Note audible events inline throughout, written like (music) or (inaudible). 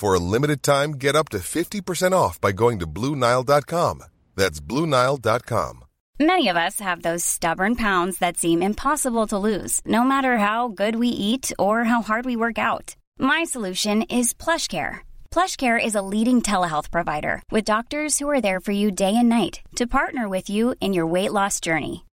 For a limited time, get up to 50% off by going to Bluenile.com. That's Bluenile.com. Many of us have those stubborn pounds that seem impossible to lose, no matter how good we eat or how hard we work out. My solution is PlushCare. PlushCare is a leading telehealth provider with doctors who are there for you day and night to partner with you in your weight loss journey.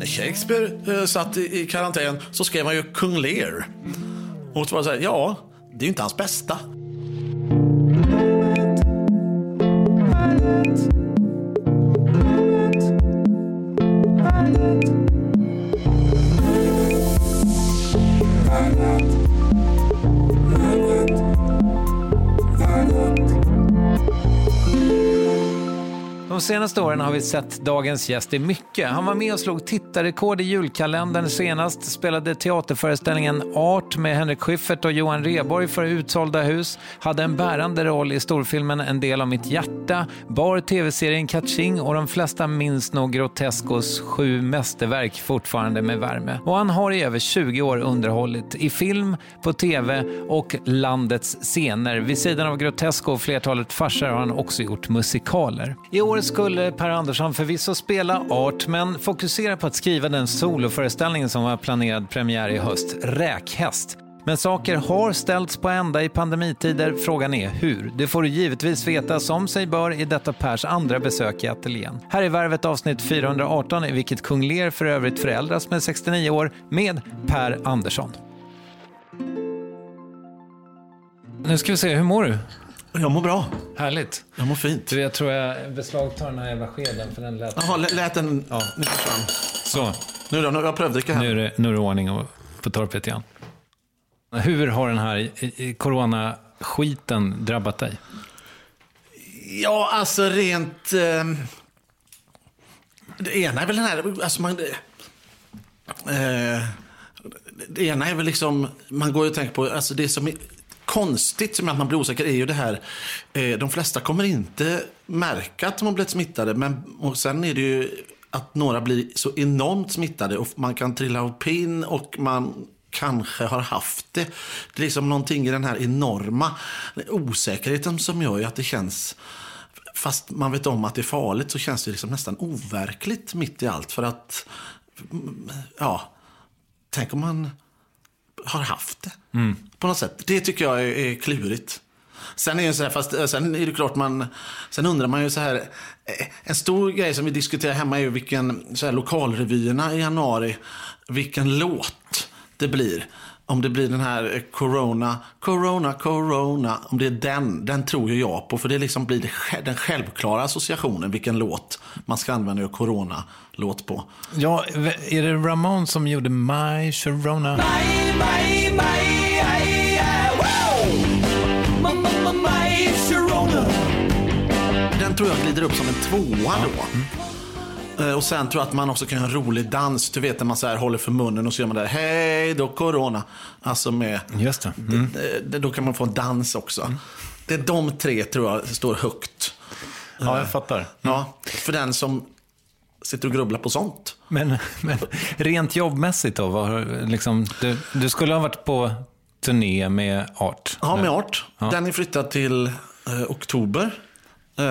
När Shakespeare eh, satt i, i karantän så skrev han ju Kung Lear. Och så var det så här, ja, det är ju inte hans bästa. De De senaste åren har vi sett dagens gäst i mycket. Han var med och slog tittarrekord i julkalendern senast, spelade teaterföreställningen Art med Henrik Schyffert och Johan Reborg för utsålda hus, hade en bärande roll i storfilmen En del av mitt hjärta, bar tv-serien Catching och de flesta minns nog Grotescos sju mästerverk fortfarande med värme. Och han har i över 20 år underhållit i film, på tv och landets scener. Vid sidan av Grotesco och flertalet farser har han också gjort musikaler. I årets skulle Per Andersson förvisso spela Art, men fokusera på att skriva den soloföreställningen som var planerad premiär i höst, Räkhäst. Men saker har ställts på ända i pandemitider. Frågan är hur? Det får du givetvis veta som sig bör i detta Pers andra besök i ateljén. Här är Värvet avsnitt 418 i vilket Kung Lear för övrigt föräldras med 69 år med Per Andersson. Nu ska vi se, hur mår du? Jag mår bra. Härligt. Jag mår fint. Du, jag tror jag beslagtar den här jävla skeden för den lät... Jaha, lä- lät den... Ja. Nu försvann. Så, Nu då, nu har jag prövdricka här. nu är det, nu är det ordning och- på torpet igen. Hur har den här coronaskiten drabbat dig? Ja, alltså rent... Eh, det ena är väl den här... Alltså man, eh, det ena är väl liksom... Man går ju och tänker på... Alltså det som är konstigt som gör att man blir osäker är ju det här... Eh, de flesta kommer inte märka att de har blivit smittade. Men, och sen är det ju att några blir så enormt smittade och man kan trilla av pinn och man kanske har haft det. Det är liksom någonting i den här enorma osäkerheten som gör ju att det känns Fast man vet om att det är farligt så känns det liksom nästan overkligt mitt i allt. För att, mm, ja, tänk om man har haft det. På något sätt. Det tycker jag är, är klurigt. Sen är, det så här, fast, eh, sen är det klart man, sen undrar man ju så här, eh, en stor grej som vi diskuterar hemma är ju vilken, så här, lokalrevyerna i januari, vilken låt det blir. Om det blir den här Corona, Corona, Corona. Om det är den, den tror ju jag på. För det liksom blir den självklara associationen vilken låt man ska använda en Corona-låt på. Ja, är det Ramon som gjorde My Sharona? Den tror jag glider upp som en tvåa då. Eh, Och sen tror jag att man också kan göra en rolig dans. Du vet när man så här håller för munnen och så gör man det här, hej då corona. Alltså med, Just det. Mm. det- då kan man få en dans också. Det är de tre tror jag står högt. Ja, jag fattar. Ja, för den som sitter och grubblar på sånt. Men, men rent jobbmässigt då? Vad, har- liksom, du, du skulle ha varit på turné med Art. Ja, med art. Den är flyttad till eh, oktober. Eh,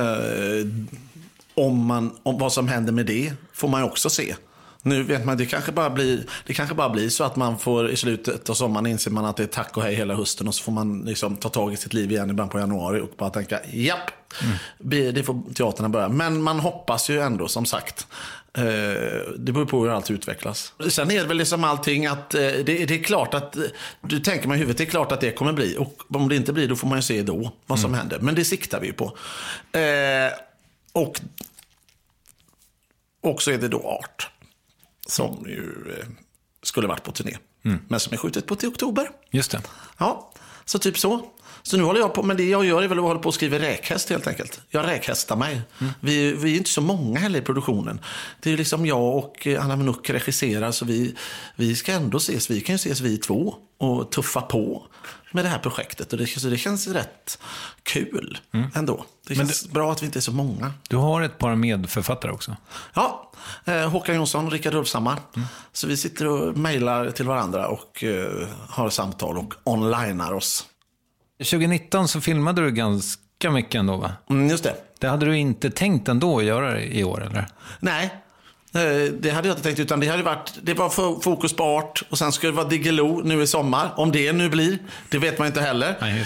om, man, om vad som händer med det får man också se. Nu vet man, det kanske, bara blir, det kanske bara blir så att man får i slutet av sommaren inser man att det är tack och hej hela hösten och så får man liksom ta tag i sitt liv igen i början på januari och bara tänka japp, det får teaterna börja. Men man hoppas ju ändå som sagt. Eh, det beror på hur allt utvecklas. Sen är det väl liksom allting att eh, det, det är klart att, eh, du tänker man i huvudet, det är klart att det kommer bli. Och om det inte blir då får man ju se då vad som händer. Men det siktar vi ju på. Eh, och och så är det då Art. Som ju eh, skulle varit på turné. Men som är skjutet på till oktober. Just det. Ja, så typ så. Så nu håller jag på, men det jag gör är väl att hålla på och skriva räkhäst helt enkelt. Jag räkhästar mig. Vi, vi är inte så många heller i produktionen. Det är liksom jag och eh, Anna Mnuck regisserar så vi, vi ska ändå ses. Vi kan ju ses vi två och tuffa på med det här projektet. Och det, så det känns rätt kul ändå. Det känns bra att vi inte är så många. Du har ett par medförfattare också. Ja, eh, Håkan Jonsson och Rickard Ulfshammar. Så vi sitter och mejlar till varandra och eh, har samtal och onlinear oss. 2019 så filmade du ganska mycket ändå va? Mm, just det. Det hade du inte tänkt ändå att göra i år eller? Nej, det hade jag inte tänkt. Utan det, hade varit, det var fo- fokus på art och sen skulle det vara Diggiloo nu i sommar. Om det nu blir, det vet man inte heller. Nej.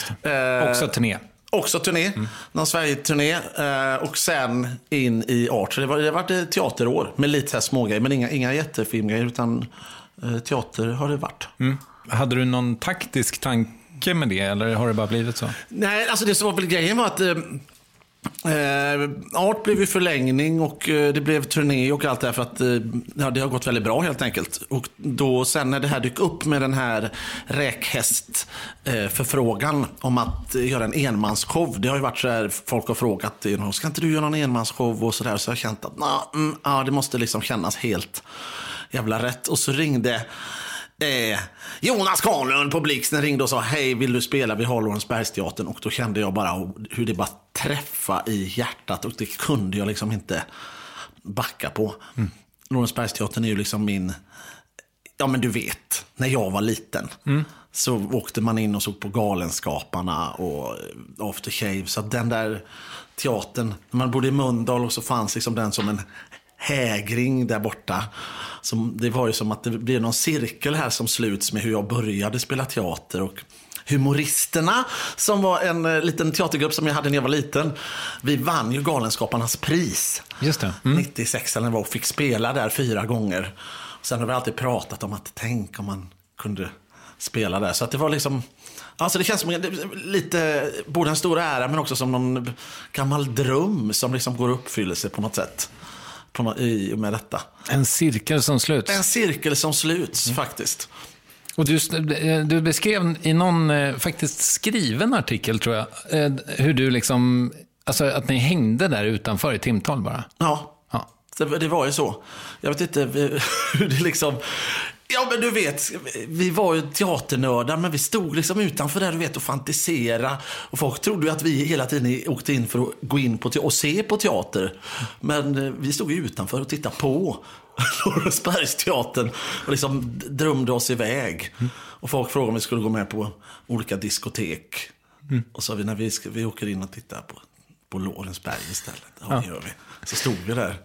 Eh, Också turné. Också turné. Någon Sverige-turné. Eh, och sen in i art. Så det, var, det har varit teaterår med lite smågrejer. Men inga, inga jättefilmgrejer. Utan eh, teater har det varit. Hade du någon taktisk tanke med det eller har det bara blivit så? Nej, alltså det som var väl grejen var att eh, Art blev ju förlängning och eh, det blev turné och allt det här för att eh, ja, det har gått väldigt bra helt enkelt. Och då sen när det här dök upp med den här räkhäst eh, förfrågan om att eh, göra en enmansshow. Det har ju varit så här, folk har frågat, ska inte du göra någon enmansshow och sådär. Så jag har känt att nah, mm, ja, det måste liksom kännas helt jävla rätt. Och så ringde Eh, Jonas Karllund på Blixten ringde och sa hej, vill du spela vid Harlorensbergsteatern? Och då kände jag bara hur det bara träffa i hjärtat och det kunde jag liksom inte backa på. Mm. Lorensbergsteatern är ju liksom min, ja men du vet, när jag var liten. Mm. Så åkte man in och såg på Galenskaparna och After Shave. Så den där teatern, när man bodde i Mölndal och så fanns liksom den som en hägring där borta. Som, det var ju som att det blev någon cirkel här som sluts med hur jag började spela teater. Och Humoristerna, som var en eh, liten teatergrupp som jag hade när jag var liten. Vi vann ju Galenskaparnas pris. Just det. Mm. 96 eller var och fick spela där fyra gånger. Sen har vi alltid pratat om att tänk om man kunde spela där. Så att det var liksom... Alltså det känns som lite, både en stor ära men också som någon gammal dröm som liksom går i uppfyllelse på något sätt på något, i och med detta. En cirkel som sluts. En cirkel som sluts, mm. faktiskt. Och du, du, beskrev i någon eh, faktiskt skriven artikel, tror jag, eh, hur du liksom, alltså att ni hängde där utanför i timtal bara. Ja, ja. Det, det var ju så. Jag vet inte (laughs) hur det liksom... Ja, men du vet, vi var ju teaternördar, men vi stod liksom utanför där du vet, och fantisera. Och folk trodde ju att vi hela tiden åkte in för att gå in på och se på teater. Men eh, vi stod ju utanför och tittade på (laughs) Lorensbergsteatern och liksom drömde oss iväg. Mm. Och folk frågade om vi skulle gå med på olika diskotek. Mm. Och så sa vi, när vi, vi åker in och tittar på, på Lorensberg istället. Ja, ja. gör vi. Så stod vi där.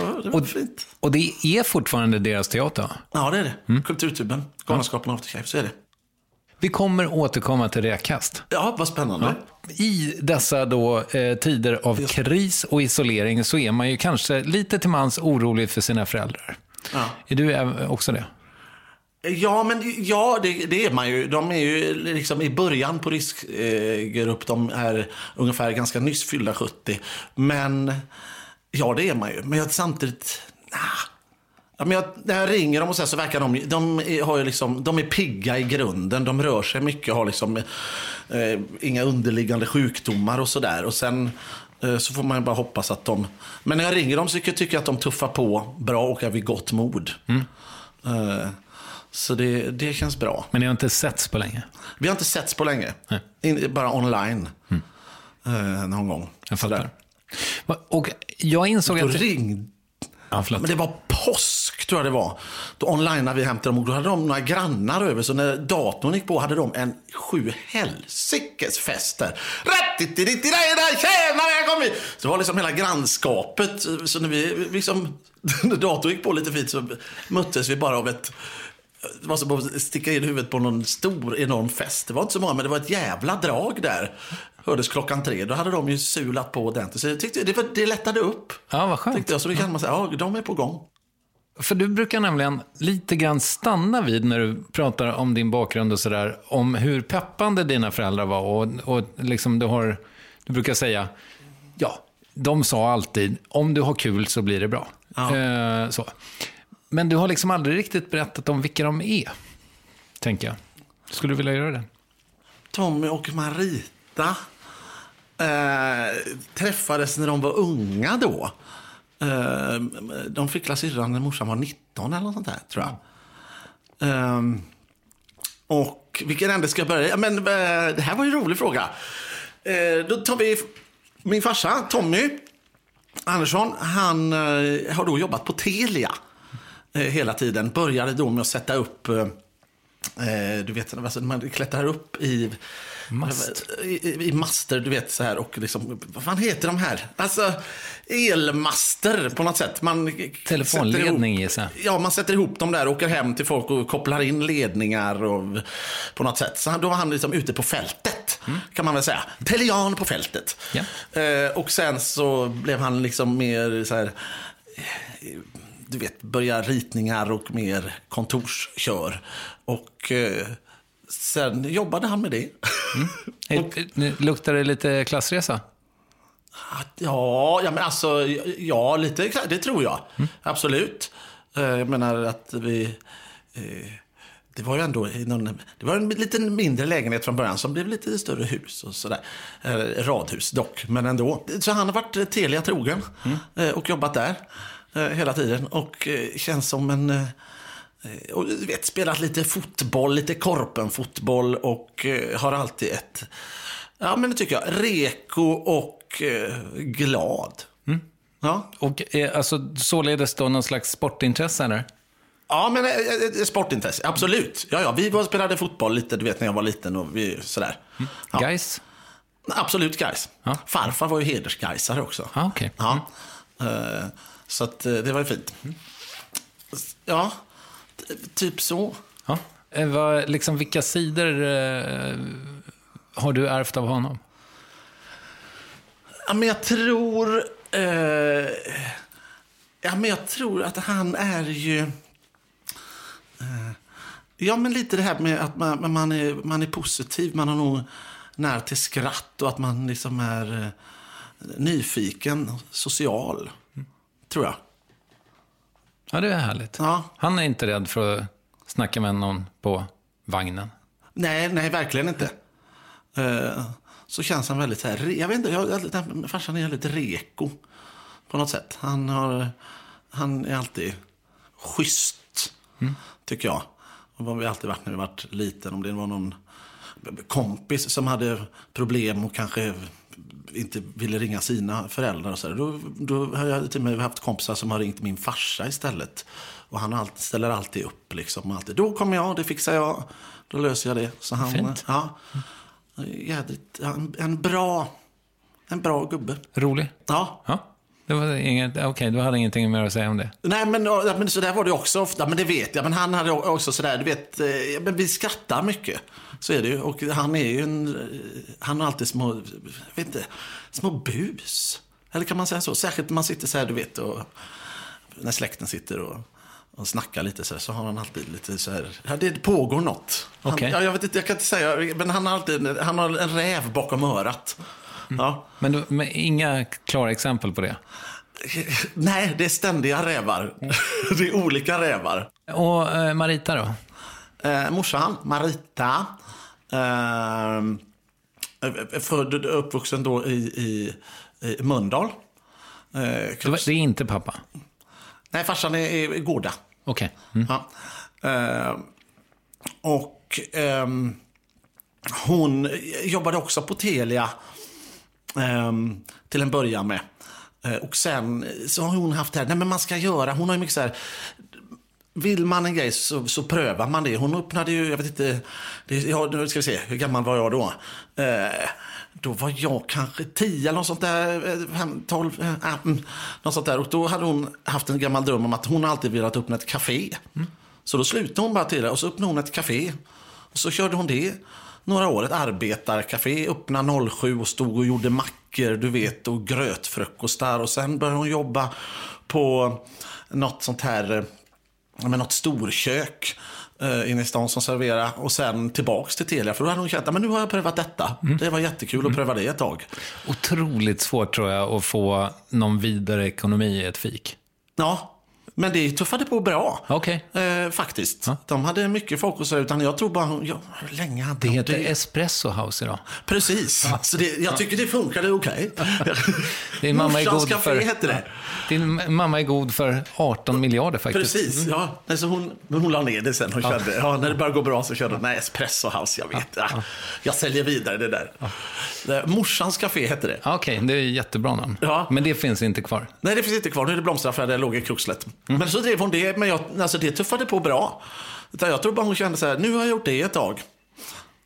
Ja, det var och, fint. Och det är fortfarande deras teater? Ja, det är det. Mm. Kulturtuben, Galenskaparna ja. Aftershave, så är det. Vi kommer återkomma till Räkkast. Ja, vad spännande. Ja. I dessa då, eh, tider av kris och isolering så är man ju kanske lite till mans orolig för sina föräldrar. Ja. Är du också det? Ja, men ja, det, det, är man ju. De är ju liksom i början på riskgrupp. de är ungefär ganska nyss fyllda 70. Men Ja, det är man ju. Men jag, samtidigt... Nah. Ja, men jag, när jag ringer dem och så, så verkar de, de, har ju liksom, de är pigga i grunden. De rör sig mycket, har liksom, eh, inga underliggande sjukdomar och sådär. Och sen eh, så får man bara hoppas att de... Men när jag ringer dem så tycker jag att de tuffar på bra och är vid gott mod. Mm. Eh, så det, det känns bra. Men ni har inte setts på länge? Vi har inte setts på länge. In, bara online. Mm. Eh, någon gång. Jag fattar. Sådär. Och jag insåg att... ringde... Ja, men det var påsk, tror jag det var. Då onlineade vi hem till dem och då hade de några grannar över. Så när datorn gick på hade de en sju helsikes fest där. Tjena, välkommen! Så det var liksom hela grannskapet. Så när vi liksom, (laughs) när datorn gick på lite fint så möttes vi bara av ett det var som att sticka in huvudet på någon stor enorm fest. Det var inte så många, men det var ett jävla drag där hördes klockan tre. Då hade de ju sulat på ordentligt. Så jag tyckte det, det lättade upp. Ja, vad skönt. Tyckte jag. Så då kan man säga, ja, de är på gång. För du brukar nämligen lite grann stanna vid när du pratar om din bakgrund och sådär, om hur peppande dina föräldrar var. Och, och liksom du, har, du brukar säga, ja, de sa alltid, om du har kul så blir det bra. Ja. Eh, så. Men du har liksom aldrig riktigt berättat om vilka de är, tänker jag. Skulle du vilja göra det? Tommy och Marita eh, träffades när de var unga då. Eh, de fick syrran när morsan var 19 eller något sånt där, tror jag. Eh, och vilken ände ska jag börja? Men, eh, det här var ju en rolig fråga. Eh, då tar vi min farsa, Tommy Andersson. Han eh, har då jobbat på Telia eh, hela tiden. Började då med att sätta upp eh, eh, du vet, alltså man klättrar upp i Mast. I, I, master, du vet så här. Och liksom, vad fan heter de här? Alltså elmaster på något sätt. Man Telefonledning gissar Ja, man sätter ihop dem där, åker hem till folk och kopplar in ledningar och, på något sätt. Så då var han liksom ute på fältet, mm. kan man väl säga. Telian på fältet. Ja. Eh, och sen så blev han liksom mer så här du vet, börja ritningar och mer kontorskör. Och eh, sen jobbade han med det. Mm. (laughs) Luktar det lite klassresa? Ja, ja, men alltså, ja, lite det tror jag. Absolut. Eh, Jag menar att vi... eh, Det var ju ändå någon, det var en liten mindre lägenhet från början som blev lite större hus och sådär. Eh, Radhus dock, men ändå. Så han har varit Telia trogen eh, och jobbat där hela tiden. Och känns som en... eh, Och du vet, spelat lite fotboll, lite korpenfotboll och eh, har alltid ett, ja men det tycker jag, reko och eh, glad. Ja. Och alltså, således då någon slags sportintresse eller? ja, men sportintresse, absolut. Ja, ja, vi var spelade fotboll lite, du vet när jag var liten och vi, sådär. Ja. Guys? Absolut guys. Ja. Farfar var ju hedersgaisare också. Ja, okej. Ja. Eh, Så att det var ju fint. Ja, t- typ så. Ja. Eh, vad, liksom, vilka sidor eh, har du ärvt av honom? Ja, men jag tror... Eh, ja, men jag tror att han är ju... Eh, ja, men lite det här med att man, man, är, man är positiv. Man har nog när till skratt och att man liksom är eh, nyfiken, social. Tror jag. Ja, det är härligt. Ja. Han är inte rädd för att snacka med någon på vagnen. Nej, nej, verkligen inte. Eh, så känns han väldigt så här, jag vet inte, jag, farsan är lite reko på något sätt. Han, har, han är alltid schysst, tycker jag. Och vad vi alltid varit när vi varit liten. Om det var någon kompis som hade problem och kanske inte ville ringa sina föräldrar. Och så där. Då, då har jag till och med haft kompisar som har ringt min farsa istället. Och han alltid, ställer alltid upp. Liksom, alltid. Då kommer jag, det fixar jag. Då löser jag det. Så han, Fint. Ja, jädrigt, en, en, bra, en bra gubbe. Rolig? Ja. Ja. Det var inget, okej, du hade ingenting mer att säga om det. Nej, men, men så där var det också ofta. Men det vet jag. Men han hade också sådär, du vet, eh, men vi skrattar mycket. Så är det ju. Och han är ju en, han har alltid små, jag vet inte, små bus. Eller kan man säga så? Särskilt när man sitter så här, du vet, och när släkten sitter och, och snackar lite så här, så har han alltid lite så här, ja, det pågår något. Han, ja, jag vet inte, jag kan inte säga, men han har alltid, han har en räv bakom örat. Ja. Men, du, men inga klara exempel på det? (laughs) Nej, det är ständiga rävar. (laughs) det är olika rävar. Och eh, Marita då? Eh, morsan, Marita, eh, född och uppvuxen då i, i, i Mölndal. Eh, Det, var, det är inte pappa? nej, farsan är i Gårda. Okej. Mm. Ja. Eh, och ehm, hon jobbade också på Telia ehm, till en början med. Eh, och sen så har hon haft det här, nej men man ska göra, hon har ju mycket så här, vill man en grej så, så prövar man det. Hon öppnade ju, jag vet inte, det, ja, nu ska vi se, hur gammal var jag då? Eh, då var jag kanske 10 eller något sånt där, eh, fem, 12, eh, ah, mm, något sånt där. Och då hade hon haft en gammal dröm om att hon alltid velat öppna ett café. Så då slutade hon bara till det och så öppnade hon ett café. Och så körde hon det några år, ett arbetarcafé, öppnade 07 och stod och gjorde mackor, du vet, och grötfrukostar. Och sen började hon jobba på något sånt här men något storkök eh, inne i stan som serverade och sen tillbaks till Telia. För då hade hon känt att nu har jag prövat detta. Det var jättekul att pröva det ett tag. Otroligt svårt tror jag att få någon vidare ekonomi i ett fik. Ja, men det tuffade på bra. Okej. Eh, faktiskt. De hade mycket folk och så, utan jag tror bara, ja, hur länge hade Det de heter Espresso House idag. Precis. Så det, jag tycker det funkade okej. (laughs) Din mamma är god för... hette det. Din mamma är god för 18 miljarder faktiskt. Precis, ja. Alltså hon, hon la ner det sen. Hon kände, ja, när det började gå bra så kände hon, nej, espresso house, jag vet. Ja, jag säljer vidare det där. Det- Morsans café hette det. Ja, Okej, det är jättebra namn. Ja. Men det finns inte kvar. Nej, det finns inte kvar. Nu är det blomsteraffär där låg i Kruxlet. Men så drev hon det, men jag, alltså det tuffade på bra. Utan jag tror bara hon kände så här, nu har jag gjort det ett tag.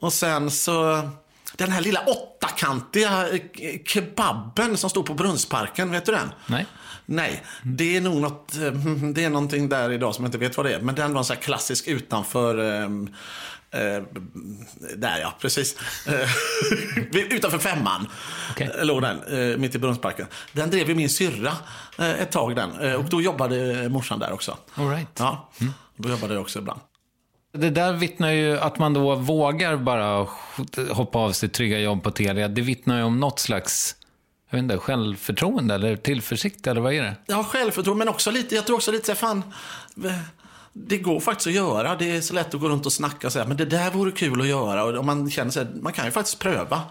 Och sen så, den här lilla åttakantiga eh, kebaben som stod på Brunnsparken, vet du den? Nej. Nej, det är nog något, eh, (laughs) det är någonting där idag som jag inte vet vad det är. Men den var en sån här klassisk utanför, ehm, eh, där ja, precis. Eh, (laughs) utanför femman Okej. eh, låg den, eh, mitt i Brunnsparken. Den drev ju min syrra eh, ett tag den. Eh, och då jobbade morsan där också. All right. Ja, då jobbade jag också ibland. Det där vittnar ju att man då vågar bara hoppa av sitt trygga jobb på Telia. Det vittnar ju om något slags jag vet inte, självförtroende eller tillförsikt eller vad är det? Ja, självförtroende, men också lite, jag tror också lite så fan, det går faktiskt att göra. Det är så lätt att gå runt och snacka och säga, men det där vore kul att göra. Och man känner sig, man kan ju faktiskt pröva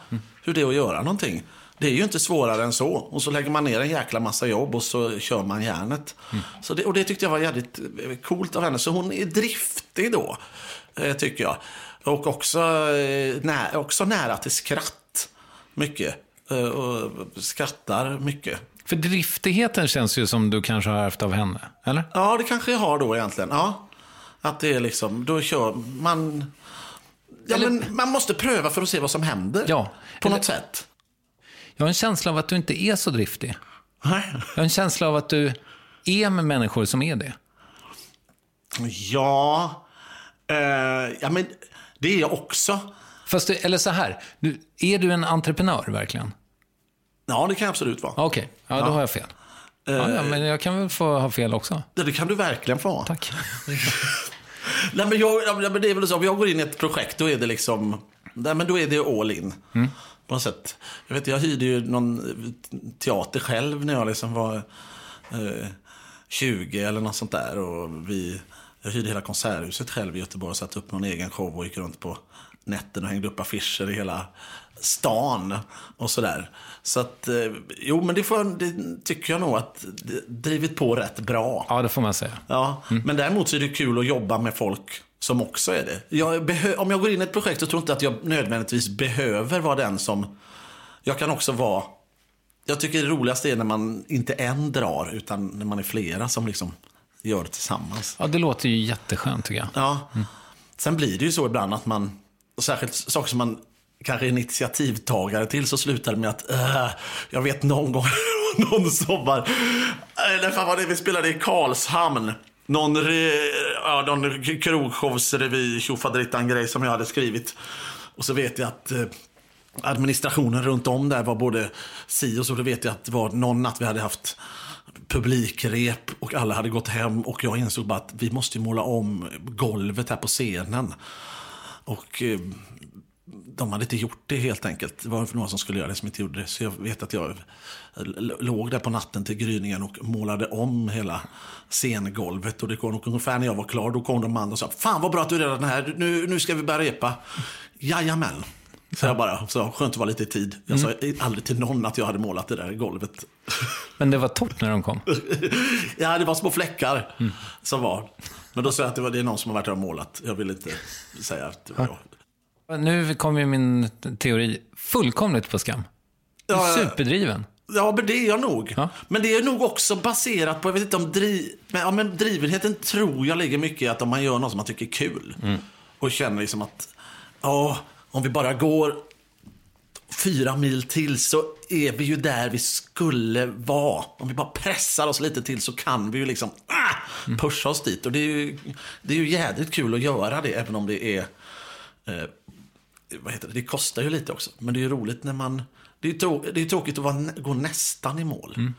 hur det är att göra någonting. Det är ju inte svårare än så. Och så lägger man ner en jäkla massa jobb och så kör man järnet. Mm. Så det, och det tyckte jag var jävligt eh, coolt av henne. Så hon är driftig då, eh, tycker jag. Och också, eh, nä, också nära till skratt. Mycket. Och skrattar mycket. För driftigheten känns ju som du kanske har ärvt av henne, eller? Ja, det kanske jag har då egentligen. Ja. Att det är liksom, då kör man... Ja, eller... men man måste pröva för att se vad som händer. Ja. På eller... något sätt. Jag har en känsla av att du inte är så driftig. Nej. Jag har en känsla av att du är med människor som är det. Ja, eh, ja men det är jag också. Fast du, eller så här, du, är du en entreprenör verkligen? Ja, det kan absolut vara. Okej, okay. ja, då ja. har jag fel. Ja, ja, eh, men jag kan väl få ha fel också? Ja, det kan du verkligen få ha. Tack. (laughs) nej, men jag, men det är väl så, om jag går in i ett projekt, då är det liksom, nej, men då är det all in. Mm. På något sätt. Jag, vet, jag hyrde ju någon teater själv när jag liksom var eh, 20 eller något sånt där. Och vi, jag hyrde hela Konserthuset själv i Göteborg och satte upp någon egen show och gick runt på nätten och hängde upp affischer i hela stan och sådär. Så att, eh, jo men det, får, det tycker jag nog att det drivit på rätt bra. Ja, det får man säga. Ja, mm. men däremot så är det kul att jobba med folk som också är det. Jag om jag går in i ett projekt så tror jag inte att jag nödvändigtvis behöver vara den som... Jag kan också vara... Jag tycker det roligaste är när man inte en drar, utan när man är flera som liksom gör det tillsammans. Ja, det låter ju jätteskönt tycker jag. Ja. Mm. Sen blir det ju så ibland att man, särskilt saker som man kanske initiativtagare till så slutade det med att uh, jag vet någon gång (laughs) någon sommar, äh, eller fan var det vi spelade i Karlshamn. Någon, re, ja, någon krogshowsrevy, tjofaderittan-grej som jag hade skrivit. Och så vet jag att eh, administrationen runt om där var både si och så. Då vet jag att det var någon natt vi hade haft publikrep och alla hade gått hem och jag insåg bara att vi måste måla om golvet här på scenen. Och eh, de hade inte gjort det helt enkelt. Det var några som skulle göra det som inte gjorde det. Så jag vet att jag låg där på natten till gryningen och målade om hela scengolvet. Och det kom ungefär när jag var klar, då kom de andra och sa Fan vad bra att du är redan här, nu, nu ska vi börja repa. Jajamän. Så jag bara, så skönt att vara lite i tid. Jag mm. sa aldrig till någon att jag hade målat det där golvet. Men det var torrt när de kom? (laughs) ja, det var små fläckar mm. som var. Men då sa jag att det, var, det är någon som har varit här och målat. Jag vill inte säga att det var jag. Nu kommer min teori fullkomligt på skam. Ja, superdriven. Ja, men det är jag nog. Ja. Men det är nog också baserat på, jag vet inte om driv, men, ja, men drivenheten tror jag ligger mycket i att om man gör något som man tycker är kul. Mm. Och känner liksom att, ja, om vi bara går fyra mil till så är vi ju där vi skulle vara. Om vi bara pressar oss lite till så kan vi ju liksom ah, mm. pusha oss dit. Och det är ju, det är ju jädrigt kul att göra det, även om det är eh, vad heter det, det kostar ju lite också. Men det är ju roligt när man, det är, trå, det är tråkigt att vara, gå nästan i mål. Mm.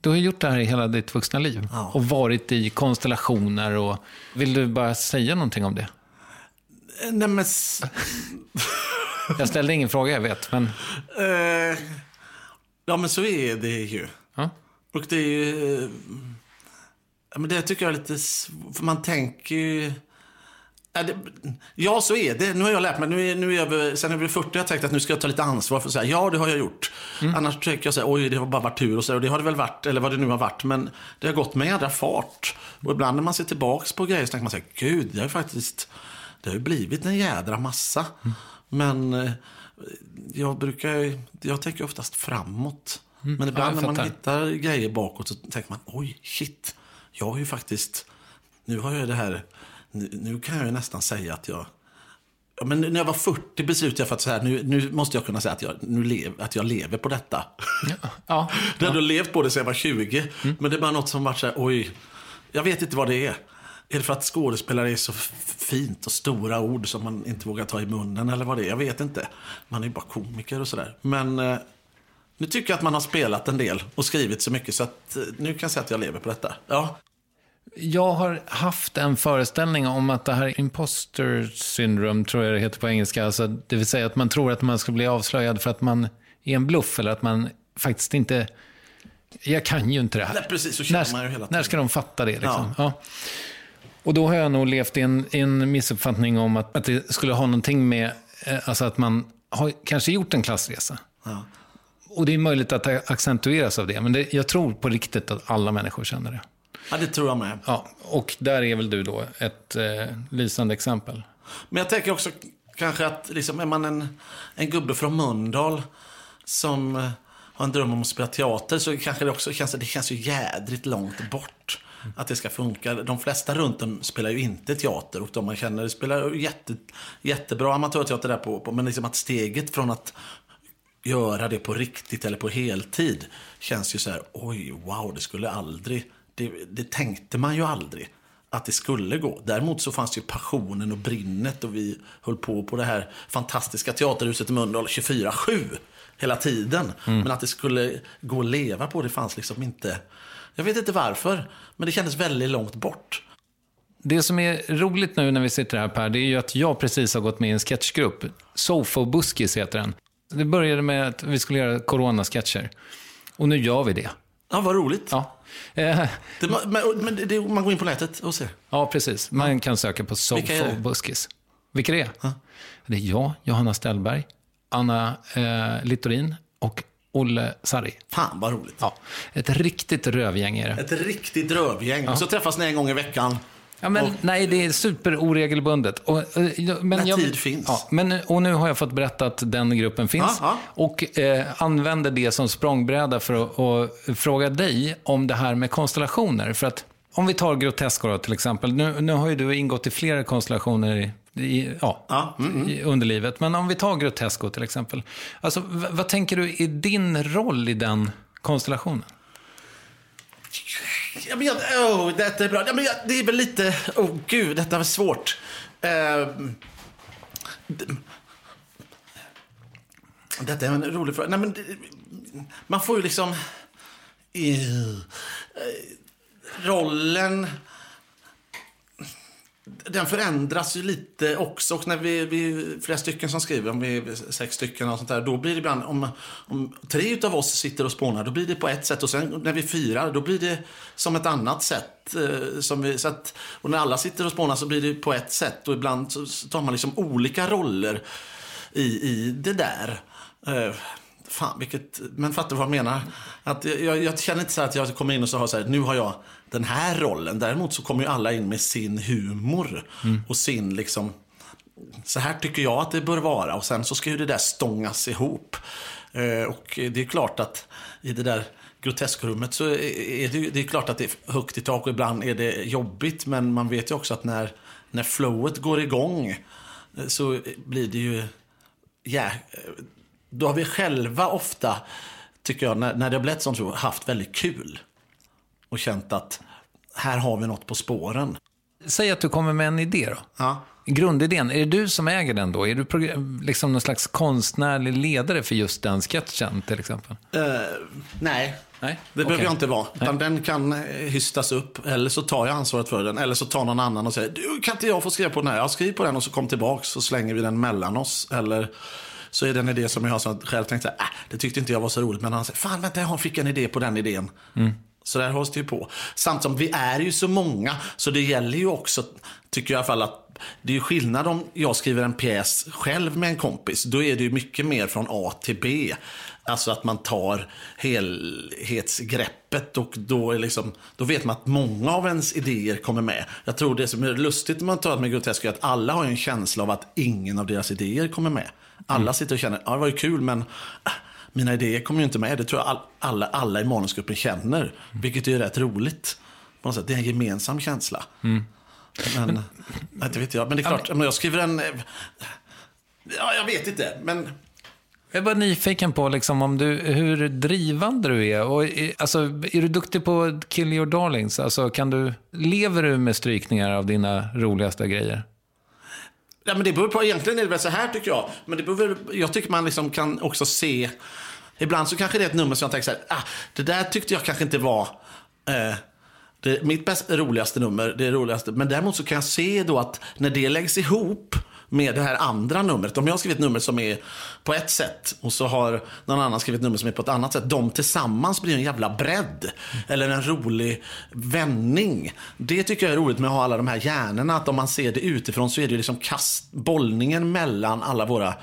Du har gjort det här i hela ditt vuxna liv ja. och varit i konstellationer. Och, vill du bara säga någonting om det? Nej, men... (laughs) jag ställde ingen fråga, jag vet. Men... Uh, ja, men så är det ju. Ja. Och det är ju... Ja, men det tycker jag är lite... För man tänker ju... Ja, så är det. Nu har jag lärt mig. Nu är, nu är jag, sen jag blev 40 har jag tänkt att nu ska jag ta lite ansvar för att säga ja, det har jag gjort. Mm. Annars tänker jag så oj, det har bara varit tur och så. Och det har det väl varit, eller vad det nu har varit. Men det har gått med jädra fart. Och ibland när man ser tillbaks på grejer så tänker man så här, gud, det har ju faktiskt, det har ju blivit en jädra massa. Mm. Men eh, jag brukar, jag tänker oftast framåt. Mm. Men ibland ja, när man hittar grejer bakåt så tänker man, oj, shit, jag har ju faktiskt, nu har jag det här nu, kan jag nästan säga att jag... Ja, men när jag var 40 beslutade jag för att så här, nu, nu måste jag kunna säga att jag, nu lev, att jag lever på detta. Ja, (laughs) ja, jag hade ja. levt på det sedan jag var 20. Mm. Men det är bara något som varit så här, oj, jag vet inte vad det är. Är det för att skådespelare är så fint och stora ord som man inte vågar ta i munnen eller vad det är? Jag vet inte. Man är ju bara komiker och sådär. Men eh, nu tycker jag att man har spelat en del och skrivit så mycket så att eh, nu kan jag säga att jag lever på detta. Ja. Jag har haft en föreställning om att det här imposter syndrome, tror jag det heter på engelska, alltså, det vill säga att man tror att man ska bli avslöjad för att man är en bluff eller att man faktiskt inte... Jag kan ju inte det här. Nej, precis, så när, man ju hela när tiden. ska de fatta det? Liksom? Ja. Och då har jag nog levt i en, en missuppfattning om att, att det skulle ha någonting med, eh, alltså att man har kanske gjort en klassresa. Ja. Och det är möjligt att det accentueras av det, men det, jag tror på riktigt att alla människor känner det. Ja, det tror jag med. Ja, och där är väl du då ett eh, lysande exempel. Men jag tänker också kanske att liksom, är man en, en gubbe från Mölndal som eh, har en dröm om att spela teater så kanske det också känns, det känns ju jädrigt långt bort att det ska funka. De flesta runt om spelar ju inte teater och de man känner spelar jätte, jättebra amatörteater där på, på men liksom att steget från att göra det på riktigt eller på heltid känns ju så här, oj, wow, det skulle aldrig, det, det tänkte man ju aldrig att det skulle gå. Däremot så fanns ju passionen och brinnet och vi höll på på det här fantastiska teaterhuset i Mölndal 24-7 hela tiden. Men att det skulle gå att leva på det fanns liksom inte. Jag vet inte varför, men det kändes väldigt långt bort. Det som är roligt nu när vi sitter här Per, det är ju att jag precis har gått med i en sketchgrupp. Sofo Buskis heter den. Det började med att vi skulle göra coronasketcher. Och nu gör vi det. Ja, vad roligt. Ja, eh, Det, men men det, man går in på nätet och ser. ja precis. Man kan söka på det? Buskis. Vilka det är? Det är jag, Johanna Stellberg, Anna eh, Littorin och Olle Sarri. Fan vad roligt. Ja, ett riktigt rövgäng är det. Ett riktigt rövgäng. Så träffas ni en gång i veckan. Ja, men, Och- nej, det är superoregelbundet. Och, eh, men När jag, tid finns. Ja, men, och nu har jag fått berätta att den gruppen finns. Ja, Och eh, använder det som språngbräda för att fråga dig om det här med konstellationer. För att om vi tar Grotesco då, till exempel. Nu, nu har ju du ingått i flera konstellationer i, i, ja, Ja, mm, i underlivet. Men om vi tar Grotesco till exempel. Alltså, v- vad tänker du är din roll i den konstellationen? Ja, men jag, oh, detta är bra. Ja, men jag, det är väl lite... Oh, gud, detta var svårt. Eh, detta är en rolig fråga. Nej, men, man får ju liksom... Eh, rollen... Den förändras ju lite också. Och när vi, vi är flera stycken som skriver, om vi är sex stycken och sånt där, då blir det ibland, om, om tre utav oss sitter och spånar, då blir det på ett sätt. Och sen när vi firar då blir det som ett annat sätt. Eh, som vi, så att, och när alla sitter och spånar så blir det på ett sätt. Och ibland så, så tar man liksom olika roller i, i det där. Eh, Fan, vilket... Men fattar du vad jag menar? Att jag, jag, jag känner inte så att jag kommer in och så har så här, nu har jag den här rollen. Däremot så kommer ju alla in med sin humor och sin liksom... Så här tycker jag att det bör vara. Och sen så ska ju det där stångas ihop. Eh, och det är klart att i det där groteskrummet så är det, ju- det är klart att det är högt i tak och ibland är det jobbigt. Men man vet ju också att när, när flowet går igång eh, så blir det ju... Ja, eh, då har vi själva ofta, tycker jag, när, när det har blivit sånt, så haft väldigt kul. Och känt att här har vi något på spåren. Säg att du kommer med en idé då. Ja. Grundidén, är det du som äger den då? Är du liksom någon slags konstnärlig ledare för just den sketchen till exempel? Eh, nej, Nej? det behöver Okej. jag inte vara. Utan den kan eh, hystas upp. Eller så tar jag ansvaret för den. Eller så tar någon annan och säger, du, kan inte jag få skriva på den här? Jag skriver på den och så kom tillbaks så slänger vi den mellan oss. Eller så är det en idé som jag har så själv tänkt, så här, äh, det tyckte inte jag var så roligt. Men han säger, fan vänta, jag fick en idé på den idén. Så där hålls det ju på. Samt som vi är ju så många, så det gäller ju också, tycker jag i alla fall, att det är ju skillnad om jag skriver en pjäs själv med en kompis. Då är det ju mycket mer från A till B. Alltså att man tar helhetsgreppet och då, är liksom, då vet man att många av ens idéer kommer med. Jag tror det som är lustigt när man talar med Grotesk är att alla har en känsla av att ingen av deras idéer kommer med. Alla sitter och känner, ja det var ju kul men mina idéer kommer ju inte med. Det tror jag all, alla, alla i manusgruppen känner. Vilket är rätt roligt. På något sätt. Det är en gemensam känsla. Men, nej, det vet jag. Men det är klart, om jag skriver en... Ja, jag vet inte. Men Jag är bara nyfiken på liksom, om du, hur drivande du är. Och, alltså, är du duktig på kill your darlings? Alltså, kan du, lever du med strykningar av dina roligaste grejer? Ja, men det beror på, egentligen är det väl så här tycker jag. Men det beror, jag tycker man liksom kan också se, ibland så kanske det är ett nummer som jag tänker så här, ah, det där tyckte jag kanske inte var eh, det, mitt bäst, roligaste nummer, det roligaste. Men däremot så kan jag se då att när det läggs ihop med det här andra numret. Om jag har skrivit nummer som är på ett sätt och så har någon annan skrivit nummer som är på ett annat sätt. De tillsammans blir en jävla bredd. Eller en rolig vändning. Det tycker jag är roligt med att ha alla de här hjärnorna. Att om man ser det utifrån så är det liksom kast, bollningen mellan alla våra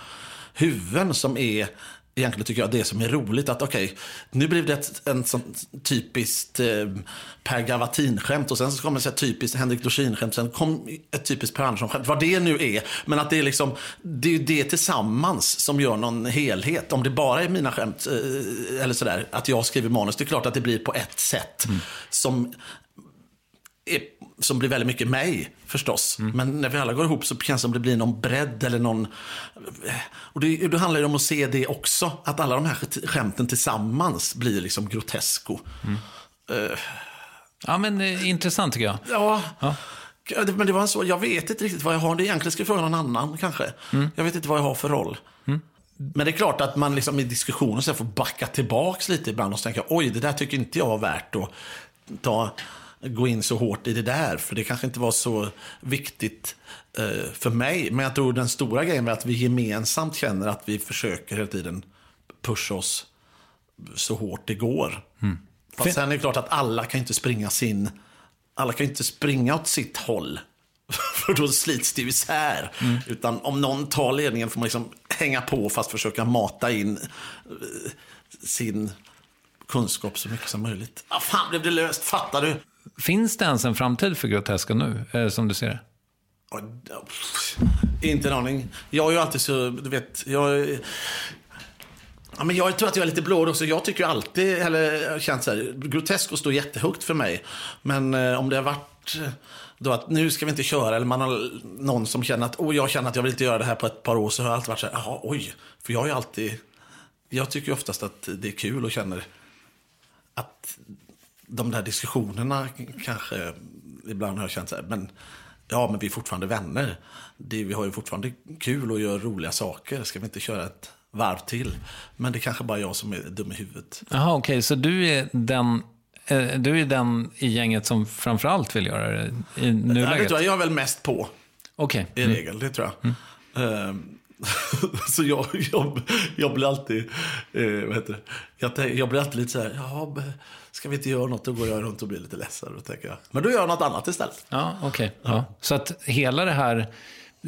huvuden som är egentligen tycker jag det som är roligt. Att okej, okay, nu blev det ett en sån typiskt eh, Per Gavatin-skämt och sen så kommer ett typiskt Henrik Dorsin-skämt. Sen kom ett typiskt Per Andersson-skämt. Vad det nu är. Men att det är liksom, det är det tillsammans som gör någon helhet. Om det bara är mina skämt eh, eller sådär, att jag skriver manus. Det är klart att det blir på ett sätt. Mm. Som är som blir väldigt mycket mig förstås. Mm. Men när vi alla går ihop så känns det som det blir någon bredd eller någon... Och det, det handlar ju om att se det också. Att alla de här skämten tillsammans blir liksom grotesko. Mm. Uh. Ja men eh, intressant tycker jag. Ja. ja. Men det var så, jag vet inte riktigt vad jag har. Det egentligen ska jag fråga någon annan kanske. Mm. Jag vet inte vad jag har för roll. Mm. Men det är klart att man liksom i diskussioner så får backa tillbaks lite ibland och tänka oj, det där tycker inte jag var värt att ta gå in så hårt i det där. För det kanske inte var så viktigt eh, för mig. Men jag tror den stora grejen är att vi gemensamt känner att vi försöker hela tiden pusha oss så hårt det går. Mm. Fast sen är det klart att alla kan inte springa sin... Alla kan inte springa åt sitt håll. (laughs) För då slits det isär. Mm. Utan om någon tar ledningen får man liksom hänga på fast försöka mata in eh, sin kunskap så mycket som möjligt. Ah, fan blev det löst, fattar du? Finns det ens en framtid för Groteska nu, eh, som du ser det? Inte en aning. Jag är ju alltid så, du vet, jag... Ja, men jag tror att jag är lite blå också. Jag tycker alltid, eller känt så här, Grotesco står jättehögt för mig. Men eh, om det har varit eh, då att nu ska vi inte köra, eller man har någon som känner att oh, jag känner att jag vill inte göra det här på ett par år, så har jag alltid varit så här, jaha, oj. För jag är alltid, jag tycker oftast att det är kul och känner att de där diskussionerna kanske ibland har jag känt så här, men ja, men vi är fortfarande vänner. Det, vi har ju fortfarande kul och gör roliga saker. Ska vi inte köra ett varv till? Men det är kanske bara jag som är dum i huvudet. Jaha, okej, okay. så du är den eh, du är den i gänget som framförallt vill göra det i nuläget? Det tror jag, jag är väl mest på. Okej. Okay. I mm. regel, det tror jag. Mm. Um, (laughs) så jag, jag, jag blir alltid, eh, vad heter det? Jag, jag blir alltid lite så här, ja, ska vi inte göra något? Då går jag runt och blir lite ledsen. Då tänker jag. Men då gör jag något annat istället. Ja, okej. Okay. Ja. ja. Så att hela det här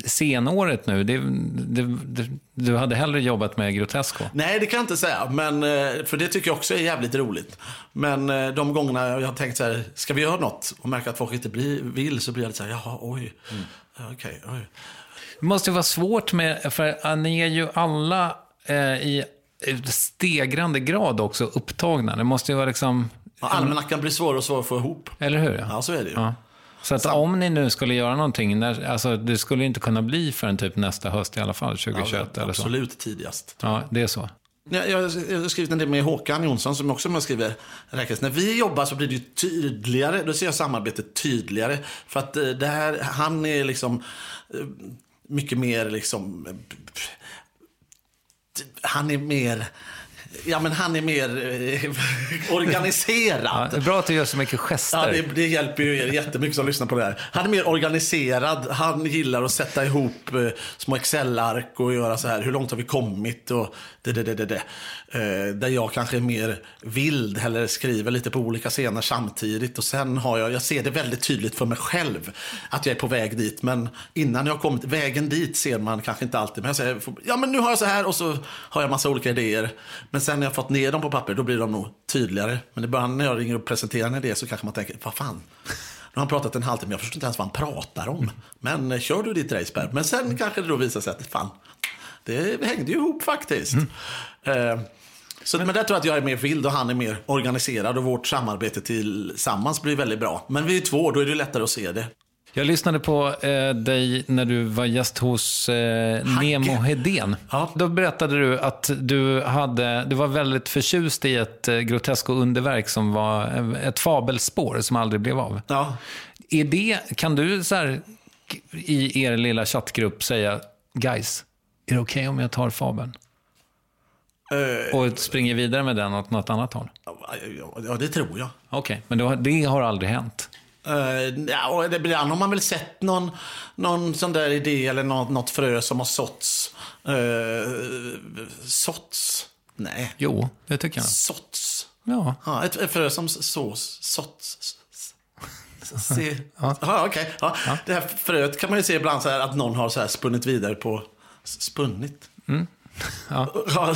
senåret nu, det, det, det, du hade hellre jobbat med Grotesco? Nej, det kan jag inte säga. Men, eh, för det tycker jag också är jävligt roligt. Men eh, de gångerna jag har tänkt så här, ska vi göra något? Och märker att folk inte blir, vill, så blir jag lite så här, jaha, oj. Mm. Okej, okay, oj. Det måste vara svårt med, för ni är ju alla eh, i stegrande grad också upptagna. Det måste ju vara liksom... Ja, almanackan blir svårare och svårare att få ihop. Eller hur? Ja, ja så är det ju. Ja. Så att om ni nu skulle göra någonting, när, alltså det skulle inte kunna bli förrän typ nästa höst i alla fall, 2021 ja, eller så. Absolut tidigast. Ja, det är så. Jag, jag, jag har skrivit en del med Håkan Jonsson som också skriver räknas. När vi jobbar så blir det ju tydligare. Då ser jag samarbetet tydligare. För att eh, det här, han är liksom eh, mycket mer liksom... Han är mer... Ja, men han är mer eh, (laughs) organiserad. Ja, bra att du gör så mycket gester. Ja, det, det, hjälper ju er jättemycket som lyssnar på det här. Han är mer organiserad. Han gillar att sätta ihop eh, små Excel-ark och göra så här. Hur långt har vi kommit? Och det, det, det, det, det. Eh, där jag kanske är mer vild eller skriver lite på olika scener samtidigt. Och sen har jag, jag ser det väldigt tydligt för mig själv att jag är på väg dit. Men innan jag har kommit, vägen dit ser man kanske inte alltid. Men jag säger, ja men nu har jag så här och så har jag massa olika idéer. Men sen när jag fått ner dem på papper, då blir de nog tydligare. Men i början när jag ringer och presenterar en idé så kanske man tänker, vad fan. Nu har han pratat en halvtimme, jag förstår inte ens vad han pratar om. Men eh, kör du ditt race, Per. Men sen kanske det då visar sig att, fan, det hängde ju ihop faktiskt. Mm. Eh, så men där tror jag att jag är mer vild och han är mer organiserad och vårt samarbete tillsammans blir väldigt bra. Men vi är två, då är det lättare att se det. Jag lyssnade på eh, dig när du var gäst hos eh, Nemo Hedén. Ja. Då berättade du att du, hade, du var väldigt förtjust i ett eh, grotesko underverk som var eh, ett fabelspår som aldrig blev av. Ja. Är det, kan du så här, i er lilla chattgrupp säga, guys, är det okej okay om jag tar fabeln? Uh, och springer vidare med den åt något annat håll? Ja, det tror jag. Okej, okay, men det har aldrig hänt? Uh, ja, ibland har man väl sett någon, någon sån där idé eller något, något frö som har såtts. Uh, såtts? Nej, Jo, det tycker jag. såtts. Ja. Ja, ett, ett frö som sås, såtts. Se. (laughs) Ja, okej. Ja. Det här fröet kan man ju se ibland så här att någon har så här spunnit vidare på... Spunnit? Ja. Ja. (laughs)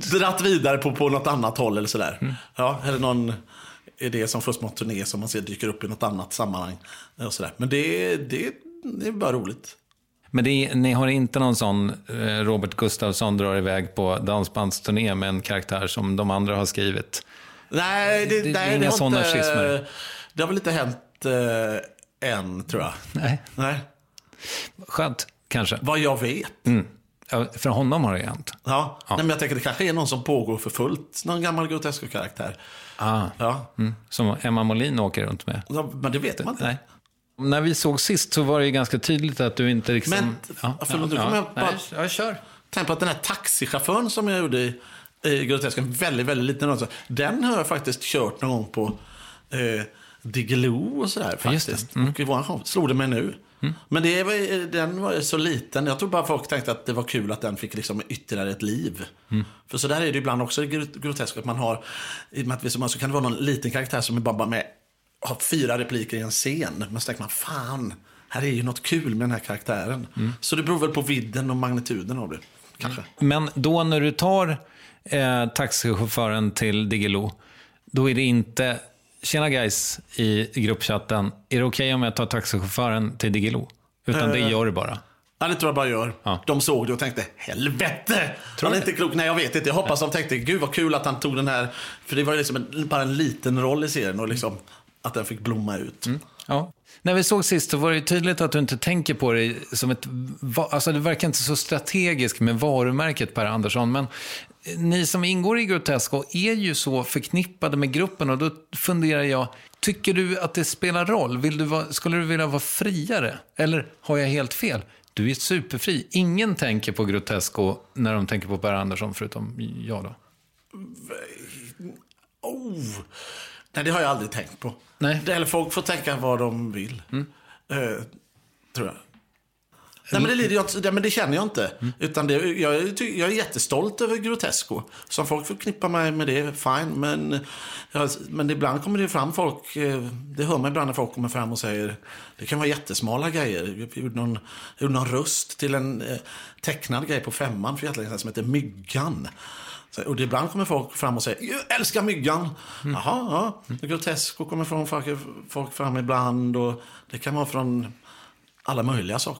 (laughs) Dratt vidare på, på något annat håll eller sådär. Mm. Ja, eller någon idé som först på turné som man ser dyker upp i något annat sammanhang. Och sådär. Men det, det, det är bara roligt. Men det är, ni har inte någon sån eh, Robert Gustafsson drar iväg på dansbandsturné med en karaktär som de andra har skrivit? Nej, det, Det- det är inga har sådana schismer. Det har väl inte hänt eh, än, tror jag. Nej. Nej, Skönt, kanske. vad jag vet. Ja, för honom har det hänt. Ja. Nej, men jag tänker det kanske är någon som pågår för fullt. Någon gammal Grotesco-karaktär. Ah. Ja. Mm. Som Emma Molin åker runt med. Ja, Men det vet man inte. Nej. När vi såg sist så var det ju ganska tydligt att du inte liksom... Men- förlåt, nu kommer jag bara- Nej, jag kör. Tänk på att den här taxichauffören som jag gjorde i, i Grotesco, en väldigt, väldigt liten också. Den har jag faktiskt kört någon gång på eh, Diggiloo och sådär Ja, faktiskt. Och i våran show slog det mig nu. Men det var, den var så liten. Jag tror bara folk tänkte att det var kul att den fick liksom ytterligare ett liv. För så där är det ibland också i Grot- Grotesco. Att man har, i och med att vi så, kan det vara någon liten karaktär som är bara med, har fyra repliker i en scen. Men så tänker man, fan, här är ju något kul med den här karaktären. Så det beror väl på vidden och magnituden av det. Kanske. Men då när du tar eh, taxichauffören till Diggiloo, då är det inte Tjena guys i gruppchatten, är det okej om jag tar taxichauffören till Diggiloo? Utan det gör du bara. Ja, det tror jag bara gör. Ja. De såg det och tänkte, helvete! han är inte klok. Nej, jag vet inte. Jag hoppas de tänkte, gud vad kul att han tog den här. För det var ju liksom en, bara en liten roll i serien och liksom att den fick blomma ut. Ja. När vi såg sist så var det ju tydligt att du inte tänker på det som ett... Alltså det verkar inte så strategiskt med varumärket Per Andersson. Men ni som ingår i Grotesco är ju så förknippade med gruppen och då funderar jag, tycker du att det spelar roll? Vill du vara, skulle du vilja vara friare? Eller har jag helt fel? Du är superfri. Ingen tänker på Grotesco när de tänker på Per Andersson förutom jag då. Oh. Nej, det har jag aldrig tänkt på. Nej. Eller folk får tänka vad de vill. Eh, tror jag. Nej, men det, lider jag, nej, men det känner jag inte. Utan det, jag, jag är jättestolt över Grotesco. Som folk förknippar mig med det, fine. Men, jag, men ibland kommer det fram folk, eh, det hör man ibland när folk kommer fram och säger, det kan vara jättesmala grejer. Jag gjorde någon, jag gjorde någon röst till en eh, tecknad grej på femman för jättelänge sedan som heter Myggan. Och det ibland kommer folk fram och säger jag älskar myggan. Jaha, ja. Grotesco kommer från folk, folk fram ibland. Och det kan vara från alla möjliga saker.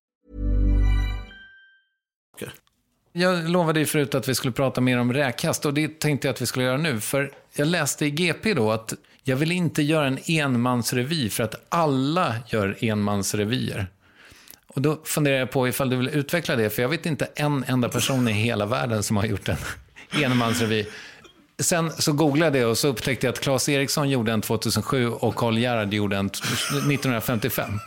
Jag lovade ju förut att vi skulle prata mer om räkast och det tänkte jag att vi skulle göra nu. För jag läste i GP då att jag vill inte göra en enmansrevy för att alla gör enmansrevyer. Och då funderar jag på ifall du vill utveckla det, för jag vet inte en enda person i hela världen som har gjort en (laughs) enmansrevy. Sen så googlade jag och så upptäckte jag att Claes Eriksson gjorde en 2007 och Karl Gerhard gjorde en 1955.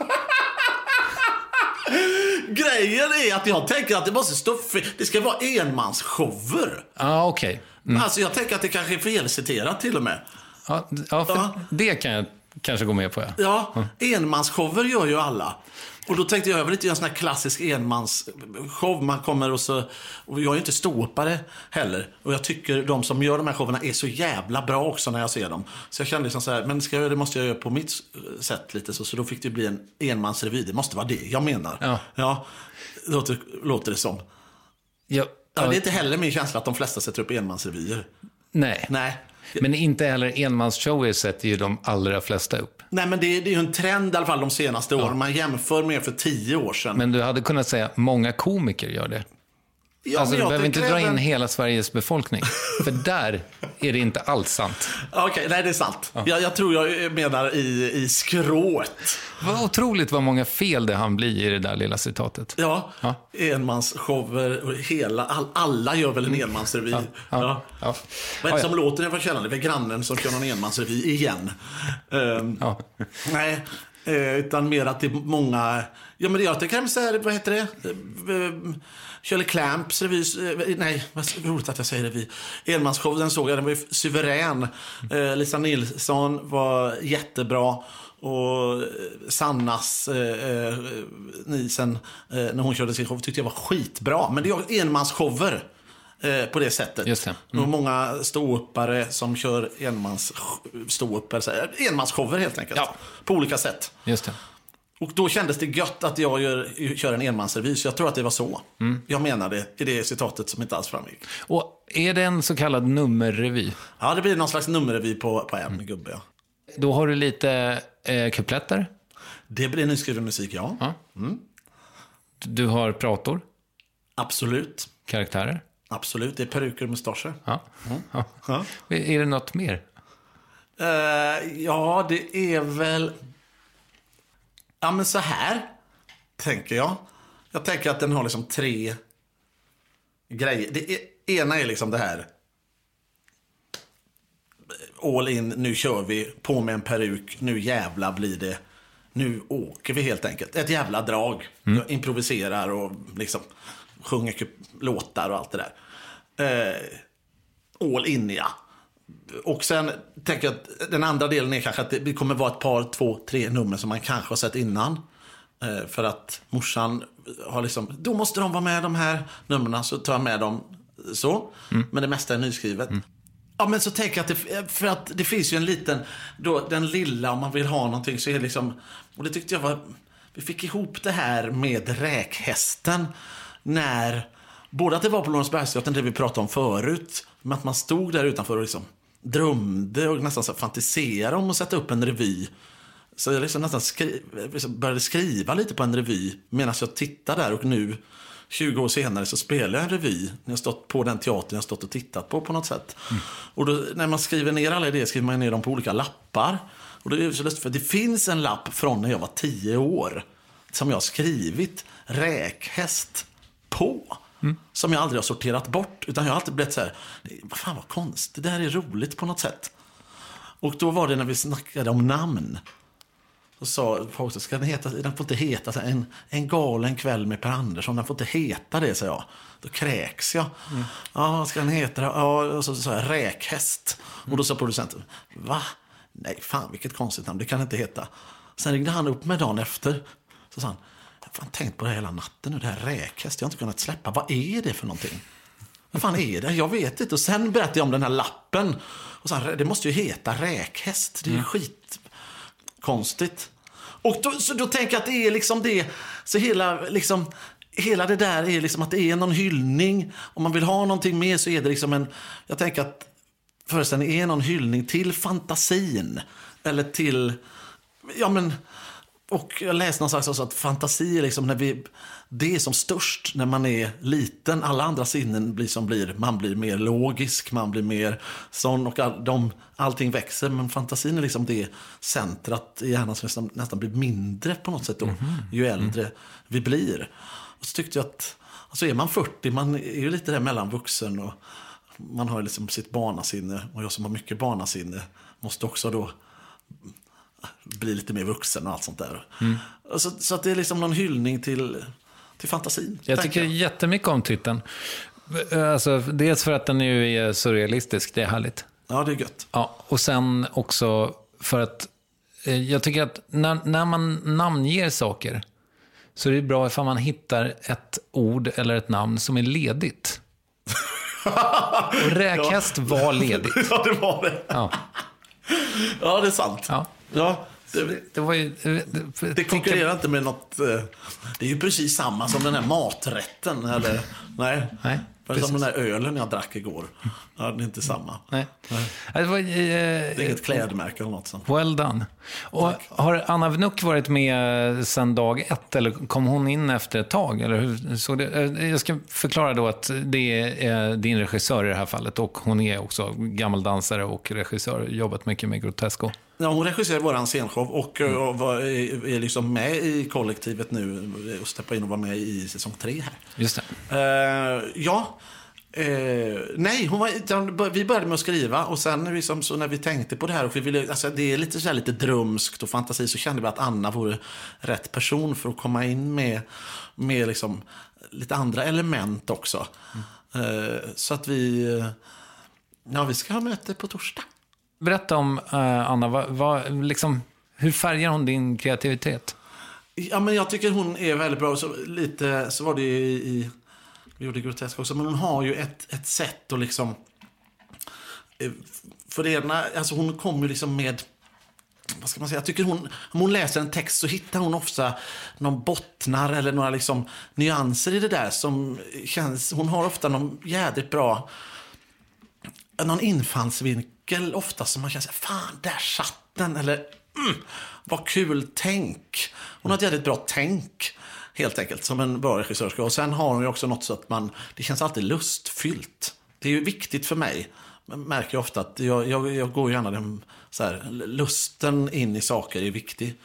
Grejen är att jag tänker att det måste stå fel. Det ska vara enmansshower. Ja, ah, okej. Alltså jag tänker att det kanske är felciterat till och med. Ja, ja, Ja. det kan jag kanske gå med på. Ja. Ja, enmansshower gör ju alla. Och då tänkte jag, jag vill inte göra en sån här klassisk enmansshow. Man kommer och så... Och jag är ju inte ståuppare heller. Och jag tycker de som gör de här showerna är så jävla bra också när jag ser dem. Så jag kände liksom så här, men ska jag, det måste jag göra på mitt sätt lite så. Så då fick det bli en enmansrevy. Det måste vara det jag menar. Ja. ja låter, låter det som. Ja, Ja, det är inte heller min känsla att de flesta sätter upp enmansrevyer. Nej. Nej. Men inte heller enmansshower sätter ju de allra flesta upp. Nej, men det, det är ju en trend i alla fall de senaste åren. Man jämför med för tio år sedan. Men du hade kunnat säga många komiker gör det. Ja, alltså, du behöver inte dra in hela Sveriges befolkning. För där är det inte alls sant. Okej, nej det är sant. Jag, jag tror jag menar i, i skrået. Vad otroligt vad många fel det han blir i det där lilla citatet. Ja, Ja. enmansshower och hela, all, alla gör väl en enmansrevy. Ja, ja, ja. Vad är Ja, det ja. som låter när jag känner det? Är grannen som kör någon enmansrevy igen. Ja. Nej, eh, utan mer att det är många... Ja, men jag tänker så här, vad heter det? Eh, Shirley Clamps revy, eh, nej, vad roligt att jag säger revy. Enmansshow, den såg jag, den var ju suverän. Eh, Lisa Nilsson var jättebra. Och eh, Sannas eh, Nisen, eh, när hon körde sin show, tyckte jag var skitbra. Men det är enmansshower eh, på det sättet. Just det. Och många ståuppare som kör enmans ståuppare, enmansshower helt enkelt. Ja. På olika sätt. Just det. Och då kändes det gött att jag gör, kör en enmansrevy, så jag tror att det var så. Mm. Jag menade i det citatet som inte alls framgick. Och är det en så kallad nummerrevy, Ja, det blir någon slags nummerrevy på, på en Mm. gubbe, ja. då har du lite eh, kupletter. Det blir nyskriven musik, ja. Ja. Du har prator, Absolut. karaktärer. Absolut. Det är peruker och mustascher. Ja. Ja. Ja. Är det något mer? Eh, ja, det är väl... Ja, men så här tänker jag. Jag tänker att den har liksom tre grejer. Det är, ena är liksom det här. All in, nu kör vi. På med en peruk. Nu jävla blir det. Nu åker vi helt enkelt. Ett jävla drag. Jag improviserar och liksom sjunger låtar och allt det där. Eh, all in, ja. Och sen tänker jag att den andra delen är kanske att det kommer vara ett par, två, tre nummer som man kanske har sett innan. Eh, för att morsan har liksom, då måste de vara med de här numren, så tar jag med dem så. Men det mesta är nyskrivet. Ja, men så tänker jag att det, för att det finns ju en liten, då, den lilla, om man vill ha någonting så är det liksom, och det tyckte jag var, vi fick ihop det här med räkhästen när, både att det var på Lorensbergsteatern, det vi pratade om förut, men att man stod där utanför och liksom drömde och nästan så fantiserade om att sätta upp en revy. Så jag liksom nästan skri liksom började skriva lite på en revy medan jag tittade där och nu 20 år senare så spelar jag en revy när jag stått på den teatern jag stått och tittat på på något sätt. Och då, när man skriver ner alla idéer skriver man ner dem på olika lappar. Och det är så lustigt för det finns en lapp från när jag var 10 år som jag har skrivit räkhäst på. Som jag aldrig har sorterat bort. Utan jag har alltid blivit så här, vad fan vad konstigt, det där är roligt på något sätt. Och då var det när vi snackade om namn. Så sa folk, ska den, heta, den får inte heta så här, en, en galen kväll med Per Andersson. Den får inte heta det, sa jag. Då kräks jag. Ja, vad ska den heta? Ja, och så sa jag räkhäst. Och då sa producenten, va? Nej, fan vilket konstigt namn. Det kan det inte heta. Sen ringde han upp mig dagen efter. Så sa han, jag har fan tänkt på det här hela natten nu. Det här räkhäst, jag har inte kunnat släppa. Vad är det för någonting? Vad fan är det? Jag vet inte. Och sen berättade jag om den här lappen. Och så han, det måste ju heta räkhäst. Det är ju skitkonstigt. Och då, så då tänker jag att det är liksom det. Så hela, liksom, hela det där är liksom att det är någon hyllning. Om man vill ha någonting mer så är det liksom en... Jag tänker att föreställningen är någon hyllning till fantasin. Eller till... Ja men... Och jag läste någonstans också att fantasi är liksom när vi... Det är som störst när man är liten. Alla andra sinnen blir som blir. Man blir mer logisk, man blir mer sån och all, de, allting växer. Men fantasin är liksom det centrat i hjärnan som nästan, nästan blir mindre på något sätt då. Ju äldre vi blir. Och så tyckte jag att, alltså är man 40, man är ju lite där mellan vuxen och man har liksom sitt barnasinne. Och jag som har mycket barnasinne måste också då bli lite mer vuxen och allt sånt där. Så, så att det är liksom någon hyllning till, till fantasin. Jag tycker jättemycket om titeln. Alltså, dels för att den ju är surrealistisk, det är härligt. Ja, det är gött. Ja, och sen också för att eh, jag tycker att när, när man namnger saker så är det bra ifall man hittar ett ord eller ett namn som är ledigt. (laughs) Och räkhäst var ledigt. (laughs) ja, det var det. Ja, Ja, det är sant. ja. Ja, det, Det var ju... Det, det konkurrerar inte med något... eh, Det är ju precis samma som den här maträtten, eller? Nej. Nej. Är som den där ölen jag drack igår. Ja, det är inte samma. Nej. Det var, eh, Det är inget klädmärke eller något sånt. Well done. Och har Anna Wnuk varit med sedan dag ett eller kom hon in efter ett tag? Eller hur såg det? Eh, Jag ska förklara då att det är din regissör i det här fallet och hon är också gammal dansare och regissör, jobbat mycket med Grotesco. Ja, hon regisserar vår scenshow och mm. var, är, är liksom med i kollektivet nu och steppar in och var med i säsong tre här. Just det. Uh, ja. Uh, nej, hon var, vi började med att skriva och sen liksom, så när vi tänkte på det här och vi ville, alltså det är lite, så lite drömskt och fantasi så kände vi att Anna vore rätt person för att komma in med, med liksom, lite andra element också. Mm. Uh, så att vi, ja vi ska ha möte på torsdag. Berätta om uh, Anna, vad, vad, liksom, hur färgar hon din kreativitet? Ja, men jag tycker hon är väldigt bra. Så, lite, så var det i, i gjorde grotesk också, men hon har ju ett, ett sätt att liksom... Eh, för det ena, alltså hon kommer ju liksom med... Vad ska man säga? Jag tycker hon, om hon läser en text så hittar hon ofta någon bottnar eller några liksom nyanser i det där som känns... Hon har ofta någon jädrigt bra... Någon infallsvinkel ofta som man känner, fan, där satt den. Eller, mm, vad kul tänk. Hon har ett jädrigt bra tänk. Helt enkelt, som en bra regissör ska. Och sen har hon ju också något så att man, det känns alltid lustfyllt. Det är ju viktigt för mig. Jag märker ofta att jag, jag, jag går gärna den, så här, lusten in i saker är viktig